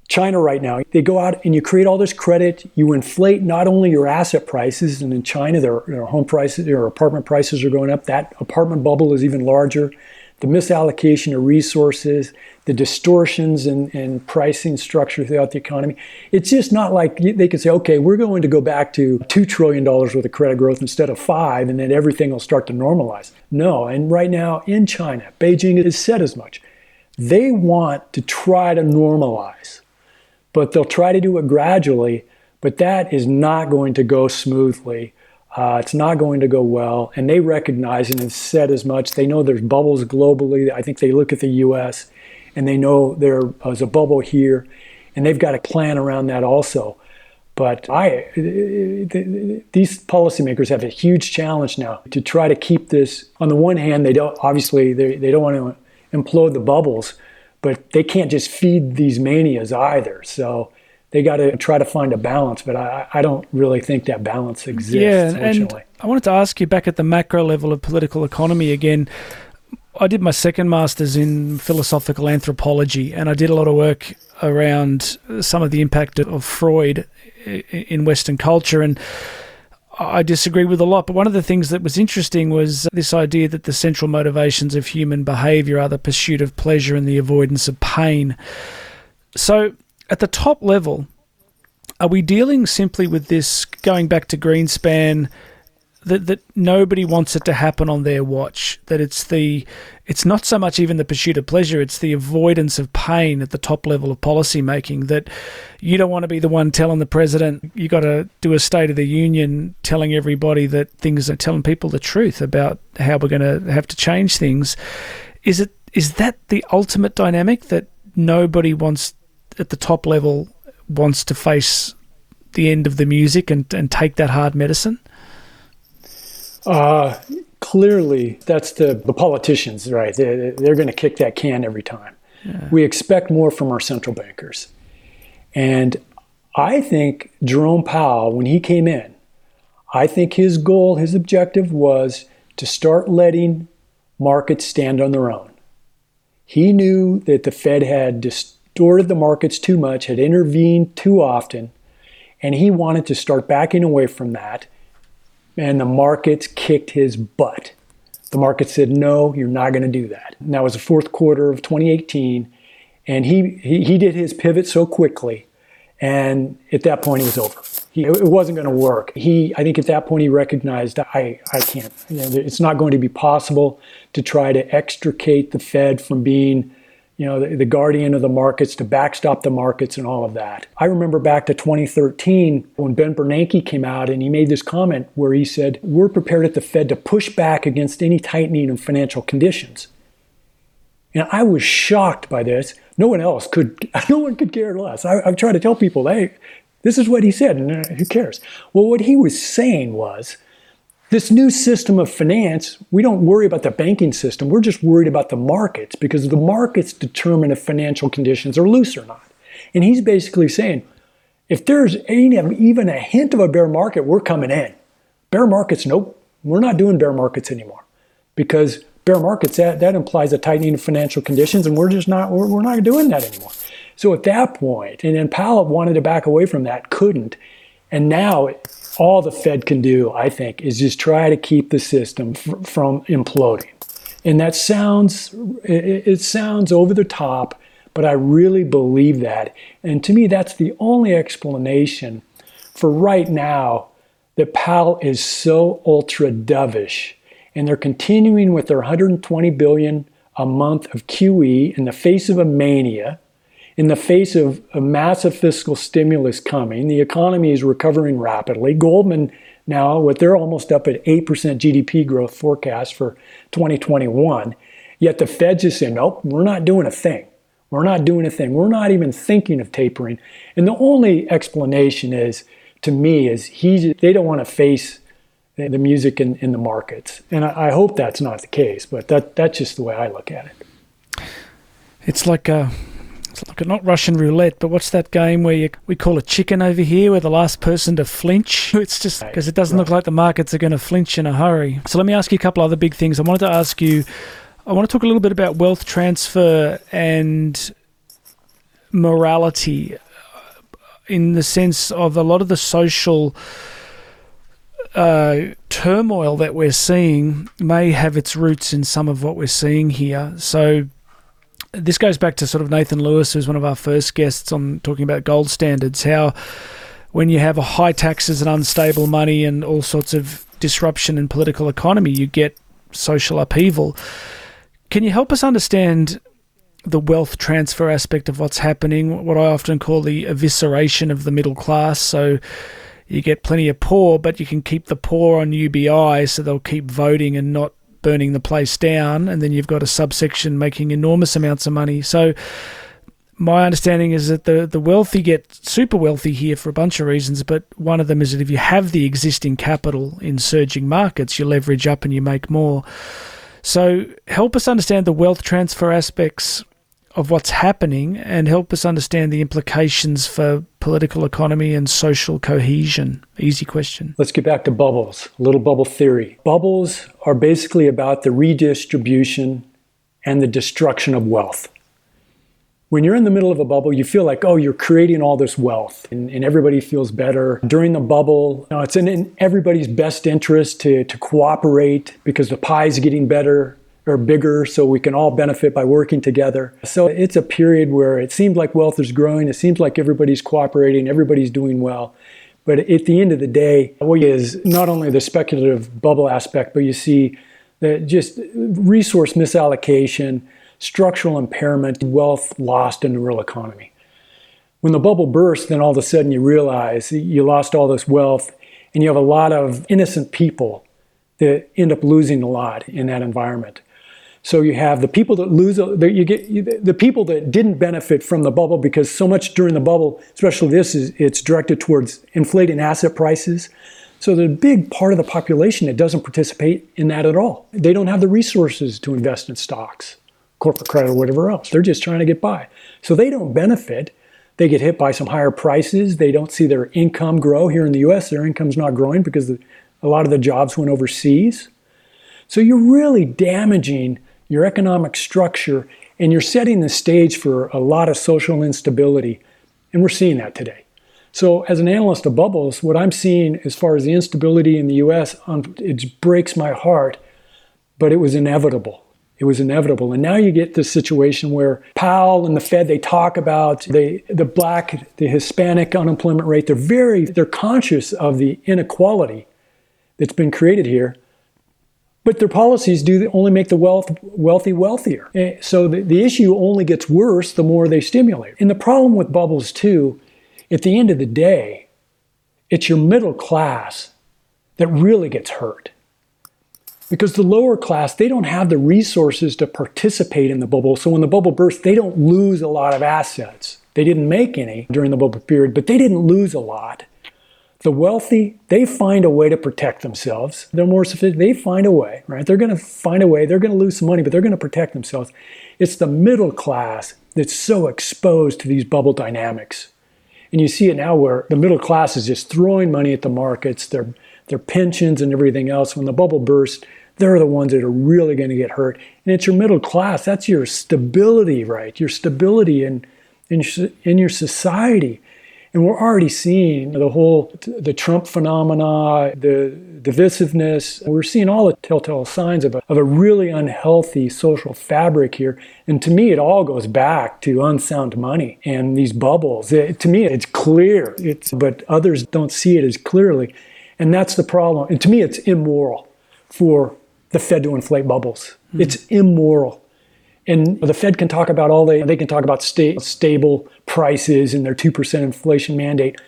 China right now, they go out and you create all this credit, you inflate not only your asset prices, and in China, their, their home prices, their apartment prices are going up. That apartment bubble is even larger the misallocation of resources, the distortions in, in pricing structure throughout the economy. It's just not like they could say, okay, we're going to go back to $2 trillion worth of credit growth instead of five, and then everything will start to normalize. No, and right now in China, Beijing has said as much. They want to try to normalize, but they'll try to do it gradually, but that is not going to go smoothly uh, it's not going to go well, and they recognize and have said as much. They know there's bubbles globally. I think they look at the U.S. and they know there's a bubble here, and they've got a plan around that also. But I, these policymakers have a huge challenge now to try to keep this. On the one hand, they don't obviously they, they don't want to implode the bubbles, but they can't just feed these manias either. So they got to try to find a balance, but I, I don't really think that balance exists. Yeah, and I wanted to ask you back at the macro level of political economy again. I did my second master's in philosophical anthropology, and I did a lot of work around some of the impact of Freud in Western culture. And I disagree with a lot, but one of the things that was interesting was this idea that the central motivations of human behavior are the pursuit of pleasure and the avoidance of pain. So, at the top level, are we dealing simply with this going back to Greenspan that that nobody wants it to happen on their watch that it's the it's not so much even the pursuit of pleasure it's the avoidance of pain at the top level of policy making that you don't want to be the one telling the president you got to do a state of the union telling everybody that things are telling people the truth about how we're going to have to change things is it is that the ultimate dynamic that nobody wants at the top level wants to face the end of the music and, and take that hard medicine? Uh, clearly, that's the, the politicians, right? They're, they're going to kick that can every time. Yeah. We expect more from our central bankers. And I think Jerome Powell, when he came in, I think his goal, his objective was to start letting markets stand on their own. He knew that the Fed had distorted the markets too much, had intervened too often, and he wanted to start backing away from that. And the markets kicked his butt. The market said, no, you're not going to do that. And that was the fourth quarter of 2018. And he, he, he did his pivot so quickly. And at that point, it was over. He, it wasn't going to work. He, I think at that point, he recognized, I, I can't, you know, it's not going to be possible to try to extricate the Fed from being you know, the, the, guardian of the markets to backstop the markets and all of that. I remember back to 2013 when Ben Bernanke came out and he made this comment where he said, We're prepared at the Fed to push back against any tightening of financial conditions. And I was shocked by this. No one else could, no one could care less. I, I've tried to tell people, hey, this is what he said, and uh, who cares? Well, what he was saying was, this new system of finance, we don't worry about the banking system. We're just worried about the markets because the markets determine if financial conditions are loose or not. And he's basically saying, if there's even a hint of a bear market, we're coming in. Bear markets, nope, we're not doing bear markets anymore because bear markets that, that implies a tightening of financial conditions, and we're just not we're, we're not doing that anymore. So at that point, and then Powell wanted to back away from that, couldn't, and now all the Fed can do, I think, is just try to keep the system f- from imploding. And that sounds it, it sounds over the top, but I really believe that. And to me, that's the only explanation for right now that Powell is so ultra dovish, and they're continuing with their 120 billion a month of QE in the face of a mania, in the face of a massive fiscal stimulus coming. The economy is recovering rapidly. Goldman now, what they're almost up at 8% GDP growth forecast for 2021. Yet the Fed just saying, nope, we're not doing a thing. We're not doing a thing. We're not even thinking of tapering. And the only explanation is, to me, is he, they don't want to face the music in, in the markets. And I, I hope that's not the case, but that, that's just the way I look at it. It's like a, it's like not Russian roulette, but what's that game where you, we call a chicken over here, where the last person to flinch? It's just because it doesn't right. look like the markets are going to flinch in a hurry. So let me ask you a couple other big things. I wanted to ask you, I want to talk a little bit about wealth transfer and morality uh, in the sense of a lot of the social uh, turmoil that we're seeing may have its roots in some of what we're seeing here. So this goes back to sort of Nathan Lewis, who's one of our first guests on talking about gold standards. How when you have a high taxes and unstable money and all sorts of disruption in political economy, you get social upheaval. Can you help us understand the wealth transfer aspect of what's happening? What I often call the evisceration of the middle class. So you get plenty of poor, but you can keep the poor on UBI, so they'll keep voting and not burning the place down. And then you've got a subsection making enormous amounts of money. So my understanding is that the, the wealthy get super wealthy here for a bunch of reasons, but one of them is that if you have the existing capital in surging markets, you leverage up and you make more. So help us understand the wealth transfer aspects of what's happening and help us understand the implications for political economy and social cohesion? Easy question. Let's get back to bubbles, little bubble theory. Bubbles are basically about the redistribution and the destruction of wealth. When you're in the middle of a bubble, you feel like, oh, you're creating all this wealth and, and everybody feels better. During the bubble, you know, it's in, in everybody's best interest to, to cooperate because the pie is getting better or bigger so we can all benefit by working together. So it's a period where it seems like wealth is growing, it seems like everybody's cooperating, everybody's doing well. But at the end of the day, what is not only the speculative bubble aspect, but you see that just resource misallocation, structural impairment, wealth lost in the real economy. When the bubble bursts, then all of a sudden you realize you lost all this wealth and you have a lot of innocent people that end up losing a lot in that environment. So you have the people that lose, you get the people that didn't benefit from the bubble because so much during the bubble, especially this, is it's directed towards inflating asset prices. So a big part of the population that doesn't participate in that at all. They don't have the resources to invest in stocks, corporate credit, or whatever else. They're just trying to get by. So they don't benefit. They get hit by some higher prices. They don't see their income grow. Here in the US, their income's not growing because the, a lot of the jobs went overseas. So you're really damaging your economic structure, and you're setting the stage for a lot of social instability. And we're seeing that today. So, as an analyst of bubbles, what I'm seeing as far as the instability in the US, um, it breaks my heart, but it was inevitable. It was inevitable. And now you get this situation where Powell and the Fed, they talk about the, the black, the Hispanic unemployment rate. They're very, they're conscious of the inequality that's been created here. But their policies do only make the wealth, wealthy wealthier. Eh, so the, the issue only gets worse the more they stimulate. And the problem with bubbles, too, at the end of the day, it's your middle class that really gets hurt. Because the lower class, they don't have the resources to participate in the bubble. So when the bubble bursts, they don't lose a lot of assets. They didn't make any during the bubble period, but they didn't lose a lot. The wealthy, they find a way to protect themselves. They're more sophisticated. They find a way, right? They're going to find a way. They're going to lose some money, but they're going to protect themselves. It's the middle class that's so exposed to these bubble dynamics. And you see it now where the middle class is just throwing money at the markets, their, their pensions and everything else. When the bubble bursts, they're the ones that are really going to get hurt. And it's your middle class. That's your stability, right? Your stability in, in, in your society. And we're already seeing the whole the Trump phenomena, the divisiveness. We're seeing all the telltale signs of a, of a really unhealthy social fabric here. And to me, it all goes back to unsound money and these bubbles. It, to me, it's clear. It's but others don't see it as clearly. And that's the problem. And to me, it's immoral for the Fed to inflate bubbles. Mm. It's immoral. And the Fed can talk about all they they can talk about sta- stable prices and their 2% inflation mandate.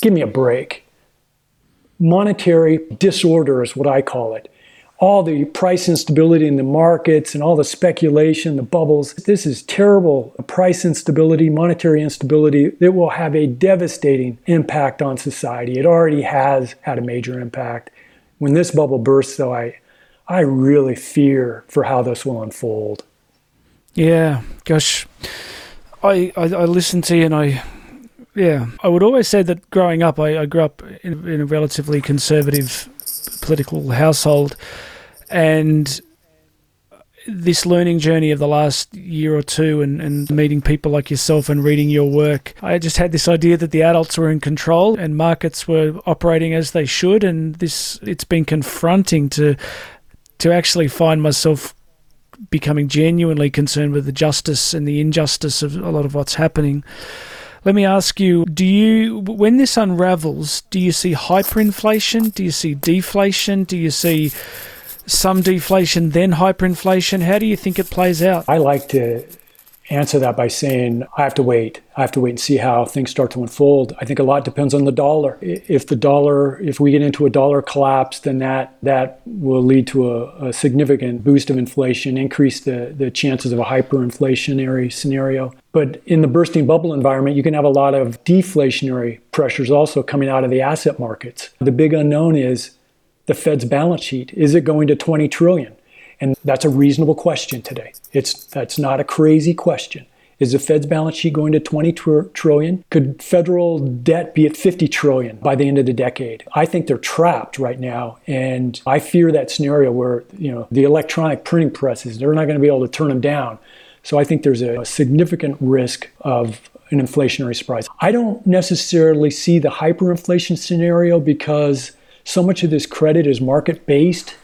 Give me a break. Monetary disorder is what I call it all the price instability in the markets and all the speculation, the bubbles. This is terrible price instability, monetary instability. It will have a devastating impact on society. It already has had a major impact. When this bubble bursts, though, I, I really fear for how this will unfold. Yeah, gosh, I, I, I listen to you and I, yeah, I would always say that growing up, I, I grew up in, in a relatively conservative political household and this learning journey of the last year or two and, and meeting people like yourself and reading your work, I just had this idea that the adults were in control and markets were operating as they should. And this, it's been confronting to, to actually find myself becoming genuinely concerned with the justice and the injustice of a lot of what's happening. Let me ask you, do you when this unravels, do you see hyperinflation? Do you see deflation? Do you see some deflation, then hyperinflation? How do you think it plays out? I like to answer that by saying I have to wait. I have to wait and see how things start to unfold. I think a lot depends on the dollar. If the dollar, if we get into a dollar collapse, then that that will lead to a, a significant boost of inflation, increase the, the chances of a hyperinflationary scenario. But in the bursting bubble environment, you can have a lot of deflationary pressures also coming out of the asset markets. The big unknown is the Fed's balance sheet? Is it going to 20 trillion? And that's a reasonable question today. It's that's not a crazy question. Is the Fed's balance sheet going to 20 tr- trillion? Could federal debt be at 50 trillion by the end of the decade? I think they're trapped right now, and I fear that scenario where you know the electronic printing presses they're not going to be able to turn them down. So I think there's a, a significant risk of an inflationary surprise. I don't necessarily see the hyperinflation scenario because so much of this credit is market based,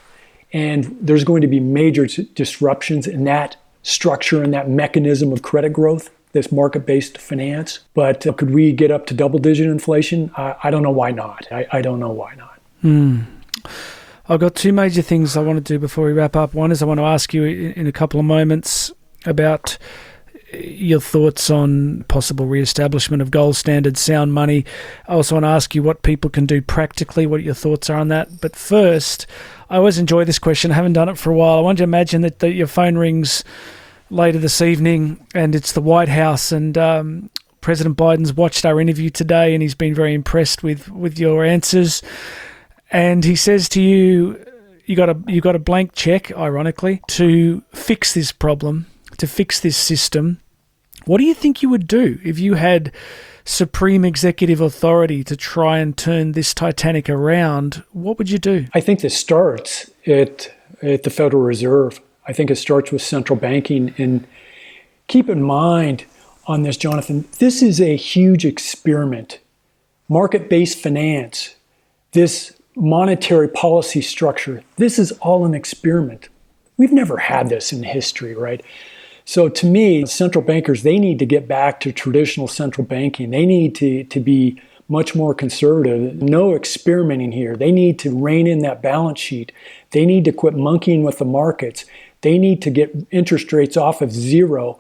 and there's going to be major disruptions in that structure and that mechanism of credit growth, this market based finance. But uh, could we get up to double digit inflation? I, I, don't know why not. I, I don't know why not. Mm. I've got two major things I want to do before we wrap up. One is I want to ask you in a couple of moments about your thoughts on possible re-establishment of gold standard sound money. I also want to ask you what people can do practically, what your thoughts are on that. But first, I always enjoy this question. I haven't done it for a while. I want you to imagine that, that your phone rings later this evening and it's the White House and um, President Biden's watched our interview today and he's been very impressed with, with your answers. And he says to you, you got a you got a blank check, ironically, to fix this problem, to fix this system, what do you think you would do if you had supreme executive authority to try and turn this Titanic around? What would you do? I think this starts at, at the Federal Reserve. I think it starts with central banking. And keep in mind on this, Jonathan, this is a huge experiment. Market based finance, this monetary policy structure, this is all an experiment. We've never had this in history, right? So to me, central bankers, they need to get back to traditional central banking. They need to, to be much more conservative. No experimenting here. They need to rein in that balance sheet. They need to quit monkeying with the markets. They need to get interest rates off of zero.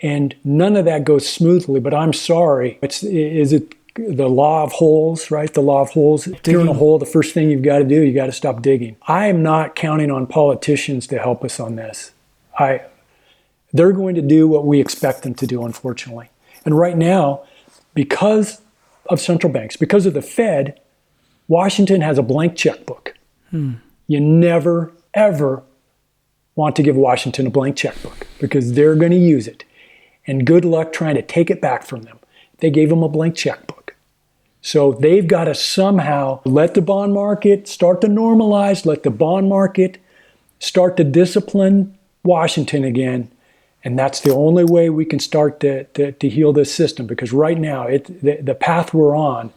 And none of that goes smoothly, but I'm sorry. It's, is it the law of holes, right? The law of holes. Digging. If you're in a hole, the first thing you've got to do, you got to stop digging. I am not counting on politicians to help us on this. I, they're going to do what we expect them to do, unfortunately. And right now, because of central banks, because of the Fed, Washington has a blank checkbook. Hmm. You never, ever want to give Washington a blank checkbook because they're going to use it. And good luck trying to take it back from them. They gave them a blank checkbook. So they've got to somehow let the bond market start to normalize, let the bond market start to discipline Washington again and that's the only way we can start to, to, to heal this system because right now, it, the, the path we're on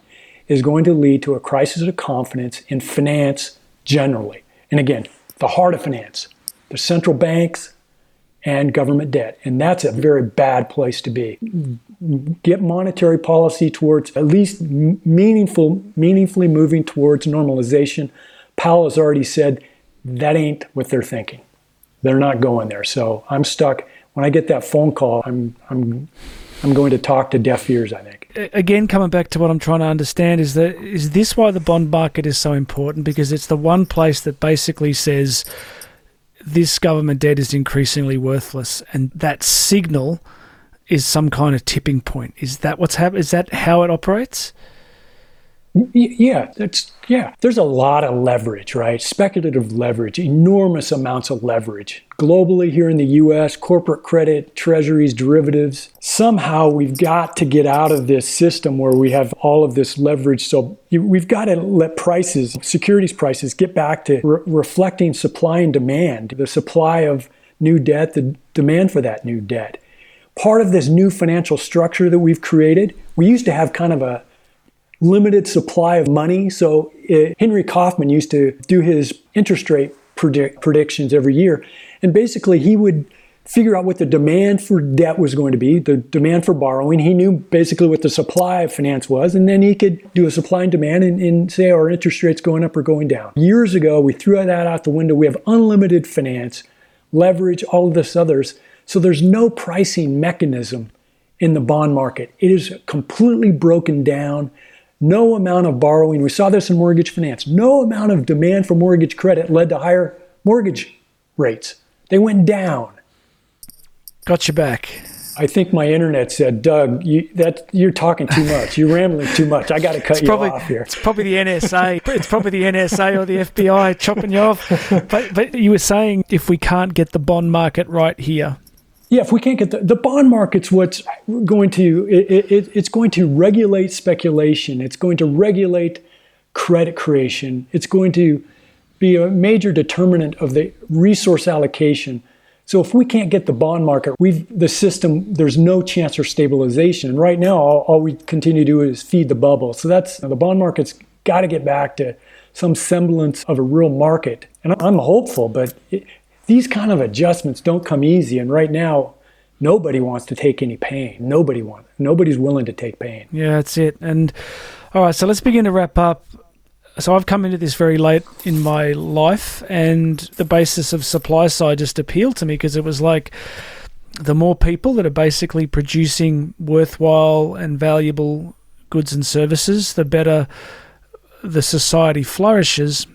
is going to lead to a crisis of confidence in finance generally. And again, the heart of finance, the central banks and government debt. And that's a very bad place to be. Get monetary policy towards at least meaningful, meaningfully moving towards normalization. Powell has already said that ain't what they're thinking. They're not going there. So I'm stuck. When I get that phone call, I'm I'm I'm going to talk to deaf ears, I think. Again, coming back to what I'm trying to understand is that is this why the bond market is so important? Because it's the one place that basically says this government debt is increasingly worthless, and that signal is some kind of tipping point. Is that what's happening? Is that how it operates? Yeah, that's yeah. There's a lot of leverage, right? Speculative leverage, enormous amounts of leverage globally here in the U.S. Corporate credit, treasuries, derivatives. Somehow we've got to get out of this system where we have all of this leverage. So we've got to let prices, securities prices, get back to re- reflecting supply and demand. The supply of new debt, the demand for that new debt. Part of this new financial structure that we've created, we used to have kind of a limited supply of money. So uh, Henry Kaufman used to do his interest rate predict- predictions every year. And basically, he would figure out what the demand for debt was going to be, the demand for borrowing. He knew basically what the supply of finance was, and then he could do a supply and demand and, and say our interest rates going up or going down. Years ago, we threw that out the window. We have unlimited finance, leverage, all of this others. So there's no pricing mechanism in the bond market. It is completely broken down. No amount of borrowing, we saw this in mortgage finance, no amount of demand for mortgage credit led to higher mortgage rates. They went down. Got you back. I think my internet said, Doug, you, that you're talking too much. You're rambling too much. I got to cut it's you probably, off here. It's probably the NSA. it's probably the NSA or the FBI chopping you off. But, but you were saying if we can't get the bond market right here, yeah, if we can't get the, the bond market's what's going to it, it, it's going to regulate speculation. It's going to regulate credit creation. It's going to be a major determinant of the resource allocation. So if we can't get the bond market, we've the system. There's no chance for stabilization. And right now, all, all we continue to do is feed the bubble. So that's the bond market's got to get back to some semblance of a real market. And I'm hopeful, but it, these kind of adjustments don't come easy. And right now, nobody wants to take any pain. Nobody wants. Nobody's willing to take pain. Yeah, that's it. And all right, so let's begin to wrap up. So I've come into this very late in my life, and the basis of supply side just appealed to me because it was like the more people that are basically producing worthwhile and valuable goods and services, the better the society flourishes.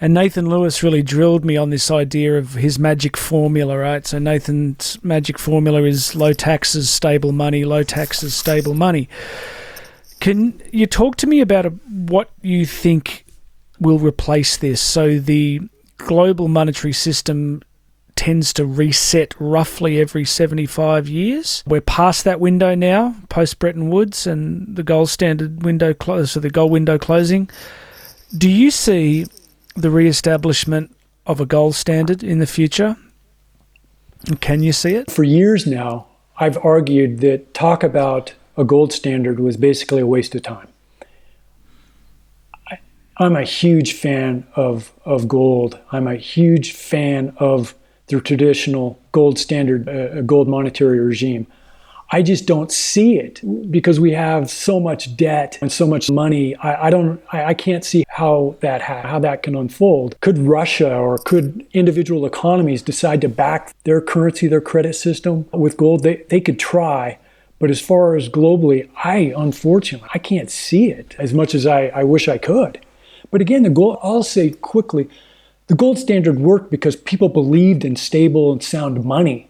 And Nathan Lewis really drilled me on this idea of his magic formula, right? So Nathan's magic formula is low taxes, stable money, low taxes, stable money. Can you talk to me about what you think will replace this? So the global monetary system tends to reset roughly every 75 years. We're past that window now, post Bretton Woods and the gold standard window close, uh, so the gold window closing. Do you see the re-establishment of a gold standard in the future? Can you see it? For years now, I've argued that talk about a gold standard was basically a waste of time. I, am a huge fan of, of gold. I'm a huge fan of the traditional gold standard, uh, gold monetary regime. I just don't see it because we have so much debt and so much money. I, I don't, I, I, can't see how that ha- how that can unfold. Could Russia or could individual economies decide to back their currency, their credit system with gold? They they could try, but as far as globally, I unfortunately I can't see it as much as I, I wish I could. But again, the gold. I'll say quickly, the gold standard worked because people believed in stable and sound money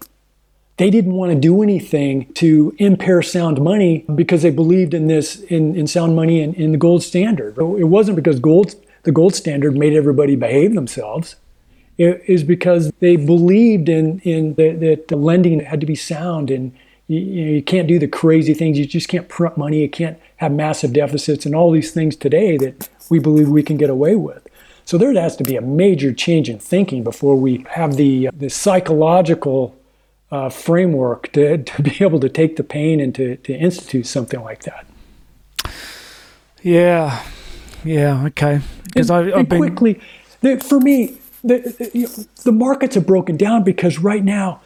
they didn't want to do anything to impair sound money because they believed in this in, in sound money and in the gold standard. It wasn't because gold the gold standard made everybody behave themselves. It is because they believed in in the, that the lending had to be sound and you, you, know, you can't do the crazy things. You just can't print money. You can't have massive deficits and all these things today that we believe we can get away with. So there has to be a major change in thinking before we have the the psychological uh, framework to, to be able to take the pain and to, to institute something like that. Yeah, yeah, okay. Because I've, been quickly, the, for me, the, the markets have broken down because right now,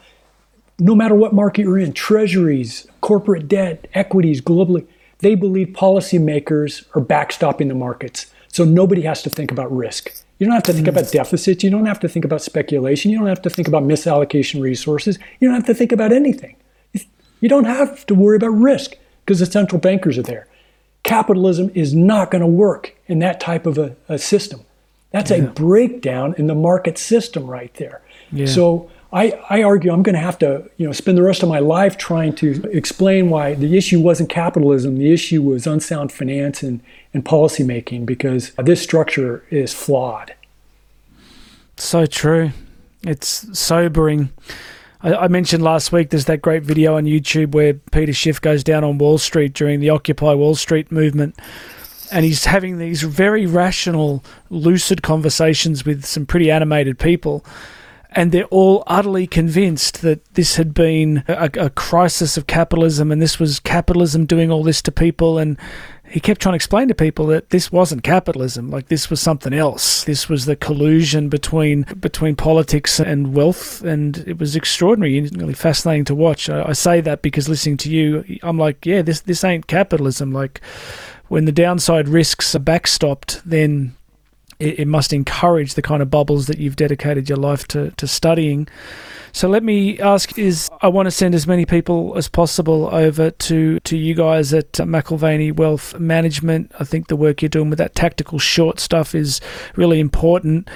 no matter what market you're in, treasuries, corporate debt, equities globally, they believe policymakers are backstopping the markets. So nobody has to think about risk. You don't have to think about hmm. deficits. You don't have to think about speculation. You don't have to think about misallocation resources. You don't have to think about anything. You don't have to worry about risk because the central bankers are there. Capitalism is not going to work in that type of a, a system. That's yeah. a breakdown in the market system right there. Yeah. So I, I argue I'm going to have to you know spend the rest of my life trying to explain why the issue wasn't capitalism, the issue was unsound finance and, and policymaking because this structure is flawed. So true. It's sobering. I, I mentioned last week there's that great video on YouTube where Peter Schiff goes down on Wall Street during the Occupy Wall Street movement and he's having these very rational, lucid conversations with some pretty animated people. And they're all utterly convinced that this had been a, a, crisis of capitalism and this was capitalism doing all this to people. And he kept trying to explain to people that this wasn't capitalism, like this was something else. This was the collusion between between politics and wealth, and it was extraordinary and really fascinating to watch. I, I say that because listening to you, I'm like, yeah, this this ain't capitalism. Like when the downside risks are backstopped, then it, it, must encourage the kind of bubbles that you've dedicated your life to, to studying. So let me ask: Is I want to send as many people as possible over to to you guys at uh, McAlvany Wealth Management. I think the work you're doing with that tactical short stuff is really important.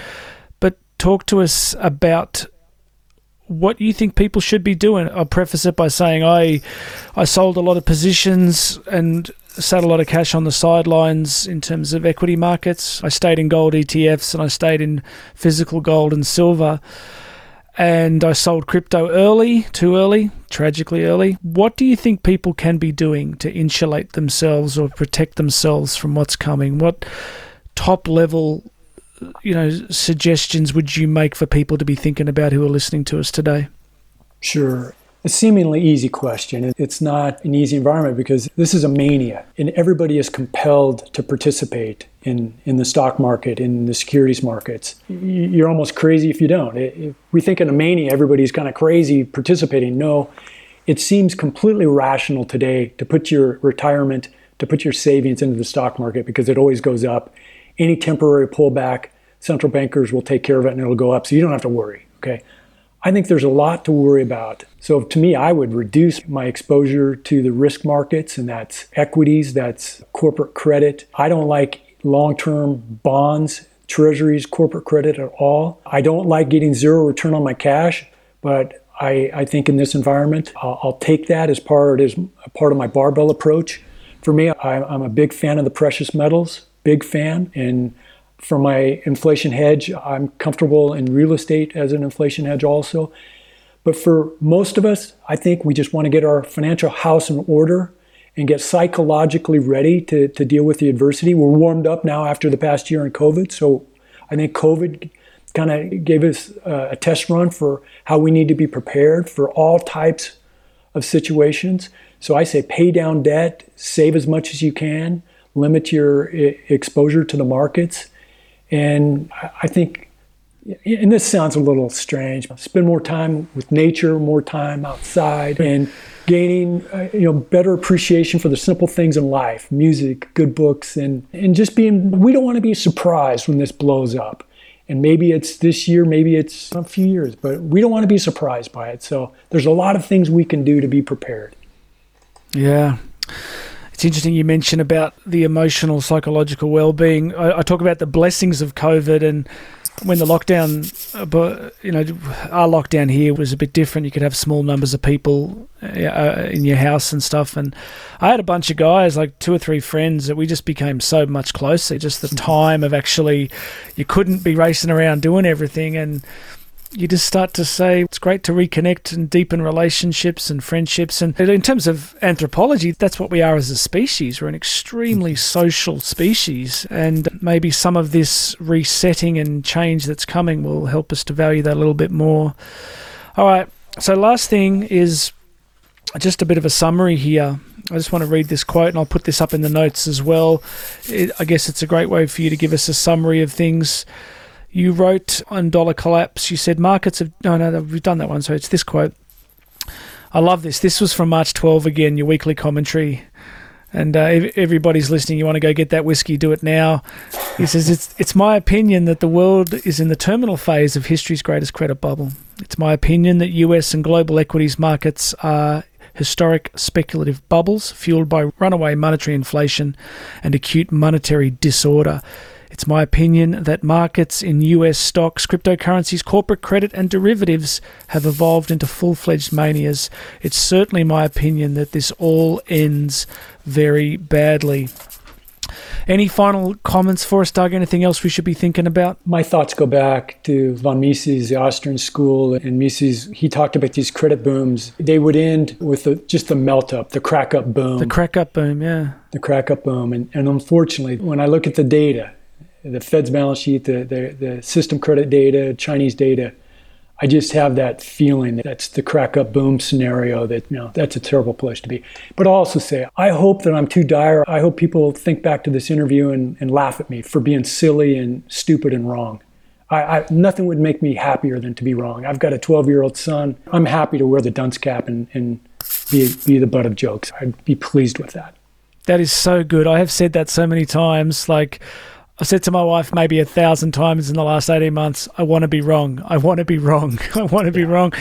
But talk to us about what you think people should be doing. I'll preface it by saying I I sold a lot of positions and sat a lot of cash on the sidelines in terms of equity markets. I stayed in gold ETFs and I stayed in physical gold and silver. And I sold crypto early, too early, tragically early. What do you think people can be doing to insulate themselves or protect themselves from what's coming? What top level you know suggestions would you make for people to be thinking about who are listening to us today? Sure a seemingly easy question. It's not an easy environment because this is a mania, and everybody is compelled to participate in, in the stock market, in the securities markets. You're almost crazy if you don't. If we think in a mania, everybody's kind of crazy participating. No, it seems completely rational today to put your retirement, to put your savings into the stock market because it always goes up. Any temporary pullback, central bankers will take care of it and it'll go up, so you don't have to worry. Okay. I think there's a lot to worry about. So to me, I would reduce my exposure to the risk markets, and that's equities, that's corporate credit. I don't like long term bonds, treasuries, corporate credit at all. I don't like getting zero return on my cash, but I, I think in this environment, I'll, I'll take that as part, as part of my barbell approach. For me, I, I'm a big fan of the precious metals, big fan, and for my inflation hedge, I'm comfortable in real estate as an inflation hedge also. But for most of us, I think we just want to get our financial house in order and get psychologically ready to, to deal with the adversity. We're warmed up now after the past year in COVID. So I think COVID kind of gave us uh, a test run for how we need to be prepared for all types of situations. So I say pay down debt, save as much as you can, limit your exposure to the markets, and I think, and this sounds a little strange, spend more time with nature, more time outside, and gaining uh, you know better appreciation for the simple things in life, music, good books, and and just being. We don't want to be surprised when this blows up. And maybe it's this year, maybe it's a few years, but we don't want to be surprised by it. So there's a lot of things we can do to be prepared. Yeah. It's interesting you mention about the emotional, psychological well-being. I, I talk about the blessings of COVID and when the lockdown, uh, but you know, our lockdown here was a bit different. You could have small numbers of people uh, uh, in your house and stuff. And I had a bunch of guys, like two or three friends, that we just became so much closer. Just the time of actually, you couldn't be racing around doing everything, and you just start to say it's great to reconnect and deepen relationships and friendships. And in terms of anthropology, that's what we are as a species. We're an extremely mm-hmm. social species. And maybe some of this resetting and change that's coming will help us to value that a little bit more. All right. So, last thing is just a bit of a summary here. I just want to read this quote and I'll put this up in the notes as well. It, I guess it's a great way for you to give us a summary of things You wrote on Dollar Collapse, you said markets have. No, no, we've done that one. So it's this quote. I love this. This was from March 12 again, your weekly commentary. And uh, everybody's listening. You want to go get that whiskey? Do it now. He says it's it's my opinion that the world is in the terminal phase of history's greatest credit bubble. It's my opinion that U.S. and global equities markets are historic speculative bubbles fueled by runaway monetary inflation and acute monetary disorder. It's my opinion that markets in US stocks, cryptocurrencies, corporate credit, and derivatives have evolved into full fledged manias. It's certainly my opinion that this all ends very badly. Any final comments for us, Doug? Anything else we should be thinking about? My thoughts go back to von Mises, the Austrian school, and Mises. He talked about these credit booms. They would end with the, just the melt up, the crack up boom. The crack up boom, yeah. The crack up boom. And, and unfortunately, when I look at the data, the Fed's balance sheet, the, the, the system credit data, Chinese data, I just have that feeling that that's the crack up boom scenario that, you know, that's a terrible place to be. But I'll also say, I hope that I'm too dire. I hope people think back to this interview and, and laugh at me for being silly and stupid and wrong. I, I, nothing would make me happier than to be wrong. I've got a 12 year old son. I'm happy to wear the dunce cap and, and be, be the butt of jokes. I'd be pleased with that. That is so good. I have said that so many times. Like, I said to my wife maybe a thousand times in the last 18 months, I want to be wrong. I want to be wrong. I want to be wrong.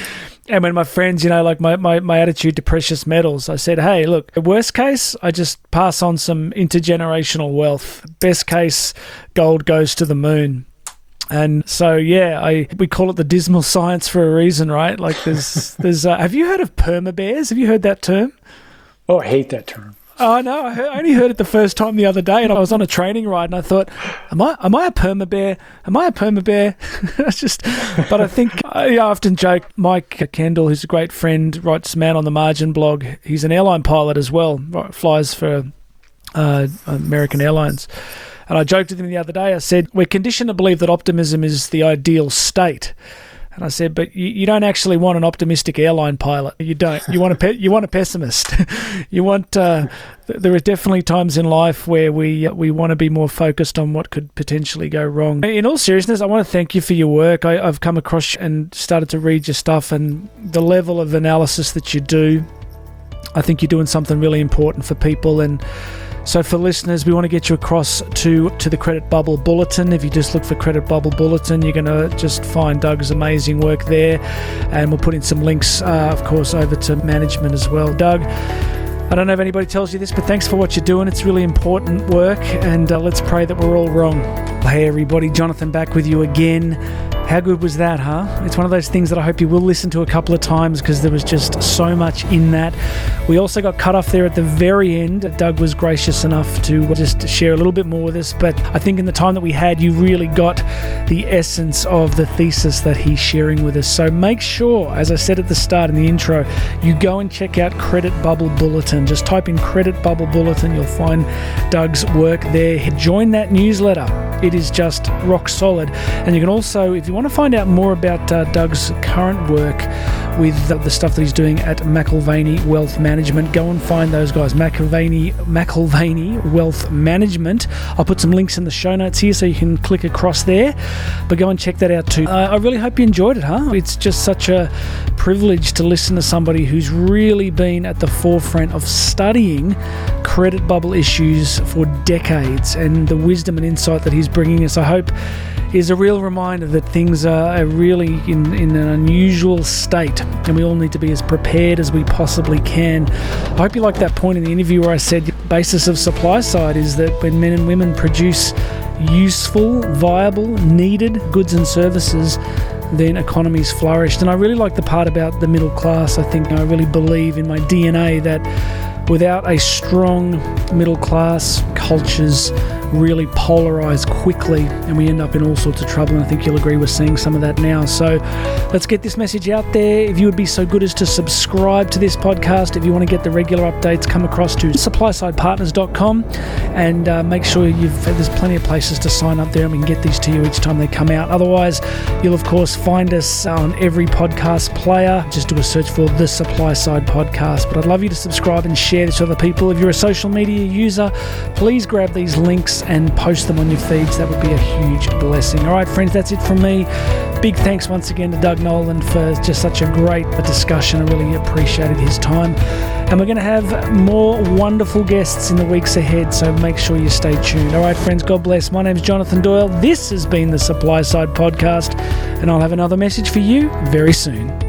And when my friends, you know, like my, my, my attitude to precious metals, I said, hey, look, worst case, I just pass on some intergenerational wealth. Best case, gold goes to the moon. And so, yeah, I we call it the dismal science for a reason, right? Like, there's there's. Uh, have you heard of perma bears? Have you heard that term? Oh, I hate that term. Oh no! I, heard, I, only heard it the first time the other day, and I was on a training ride, and I thought, "Am I? Am I a perma bear? Am I a perma bear?" It's just, but I think I often joke. Mike Kendall, who's a great friend, writes "Man on the Margin" blog. He's an airline pilot as well, flies for uh, American Airlines. And I joked with him the other day. I said, "We're conditioned to believe that optimism is the ideal state." And I said, but you, you don't actually want an optimistic airline pilot. You don't. You want a pe- you want a pessimist. you want. Uh, th- there are definitely times in life where we uh, we want to be more focused on what could potentially go wrong. In all seriousness, I want to thank you for your work. I, I've come across and started to read your stuff, and the level of analysis that you do. I think you're doing something really important for people and so for listeners, we want to get you across to to the Credit Bubble Bulletin. If you just look for Credit Bubble Bulletin, you're going to just find Doug's amazing work there, and we'll put in some links, uh, of course, over to management as well. Doug. I don't know if anybody tells you this, but thanks for what you're doing. It's really important work, and uh, let's pray that we're all wrong. Hey, everybody, Jonathan back with you again. How good was that, huh? It's one of those things that I hope you will listen to a couple of times because there was just so much in that. We also got cut off there at the very end. Doug was gracious enough to just share a little bit more with us, but I think in the time that we had, you really got the essence of the thesis that he's sharing with us. So make sure, as I said at the start in the intro, you go and check out Credit Bubble Bulletin. Just type in Credit Bubble Bulletin, you'll find Doug's work there. Join that newsletter. It is just rock solid. And you can also, if you want to find out more about uh, Doug's current work with the, the, stuff that he's doing at McAlvany Wealth Management, go and find those guys. McAlvany, McAlvany Wealth Management. I'll put some links in the show notes here so you can click across there. But go and check that out too. Uh, I really hope you enjoyed it, huh? It's just such a privilege to listen to somebody who's really been at the forefront of studying credit bubble issues for decades and the wisdom and insight that he's bringing us. I hope is a real reminder that things are really in, in an unusual state and we all need to be as prepared as we possibly can. I hope you like that point in the interview where I said the basis of supply side is that when men and women produce useful, viable, needed goods and services, then economies flourished. And I really like the part about the middle class. I think I really believe in my DNA that without a strong middle class, cultures really polarize quickly and we end up in all sorts of trouble. And I think you'll agree we're seeing some of that now. So let's get this message out there. If you would be so good as to subscribe to this podcast, if you want to get the regular updates, come across to supplysidepartners.com and uh, make sure you've there's plenty of places to sign up there and we can get these to you each time they come out. Otherwise, you'll of course find us on every podcast player. Just do a search for the Supply Side Podcast. But I'd love you to subscribe and share this with other people. If you're a social media user, please grab these links and post them on your feeds. That would be a huge blessing. All right, friends, that's it from me. Big thanks once again to Doug Noland for just such a great discussion. I really appreciated his time. And we're going to have more wonderful guests in the weeks ahead, so make sure you stay tuned. All right, friends, God bless. My name is Jonathan Doyle. This has been the Supply Side Podcast, and I'll have another message for you very soon.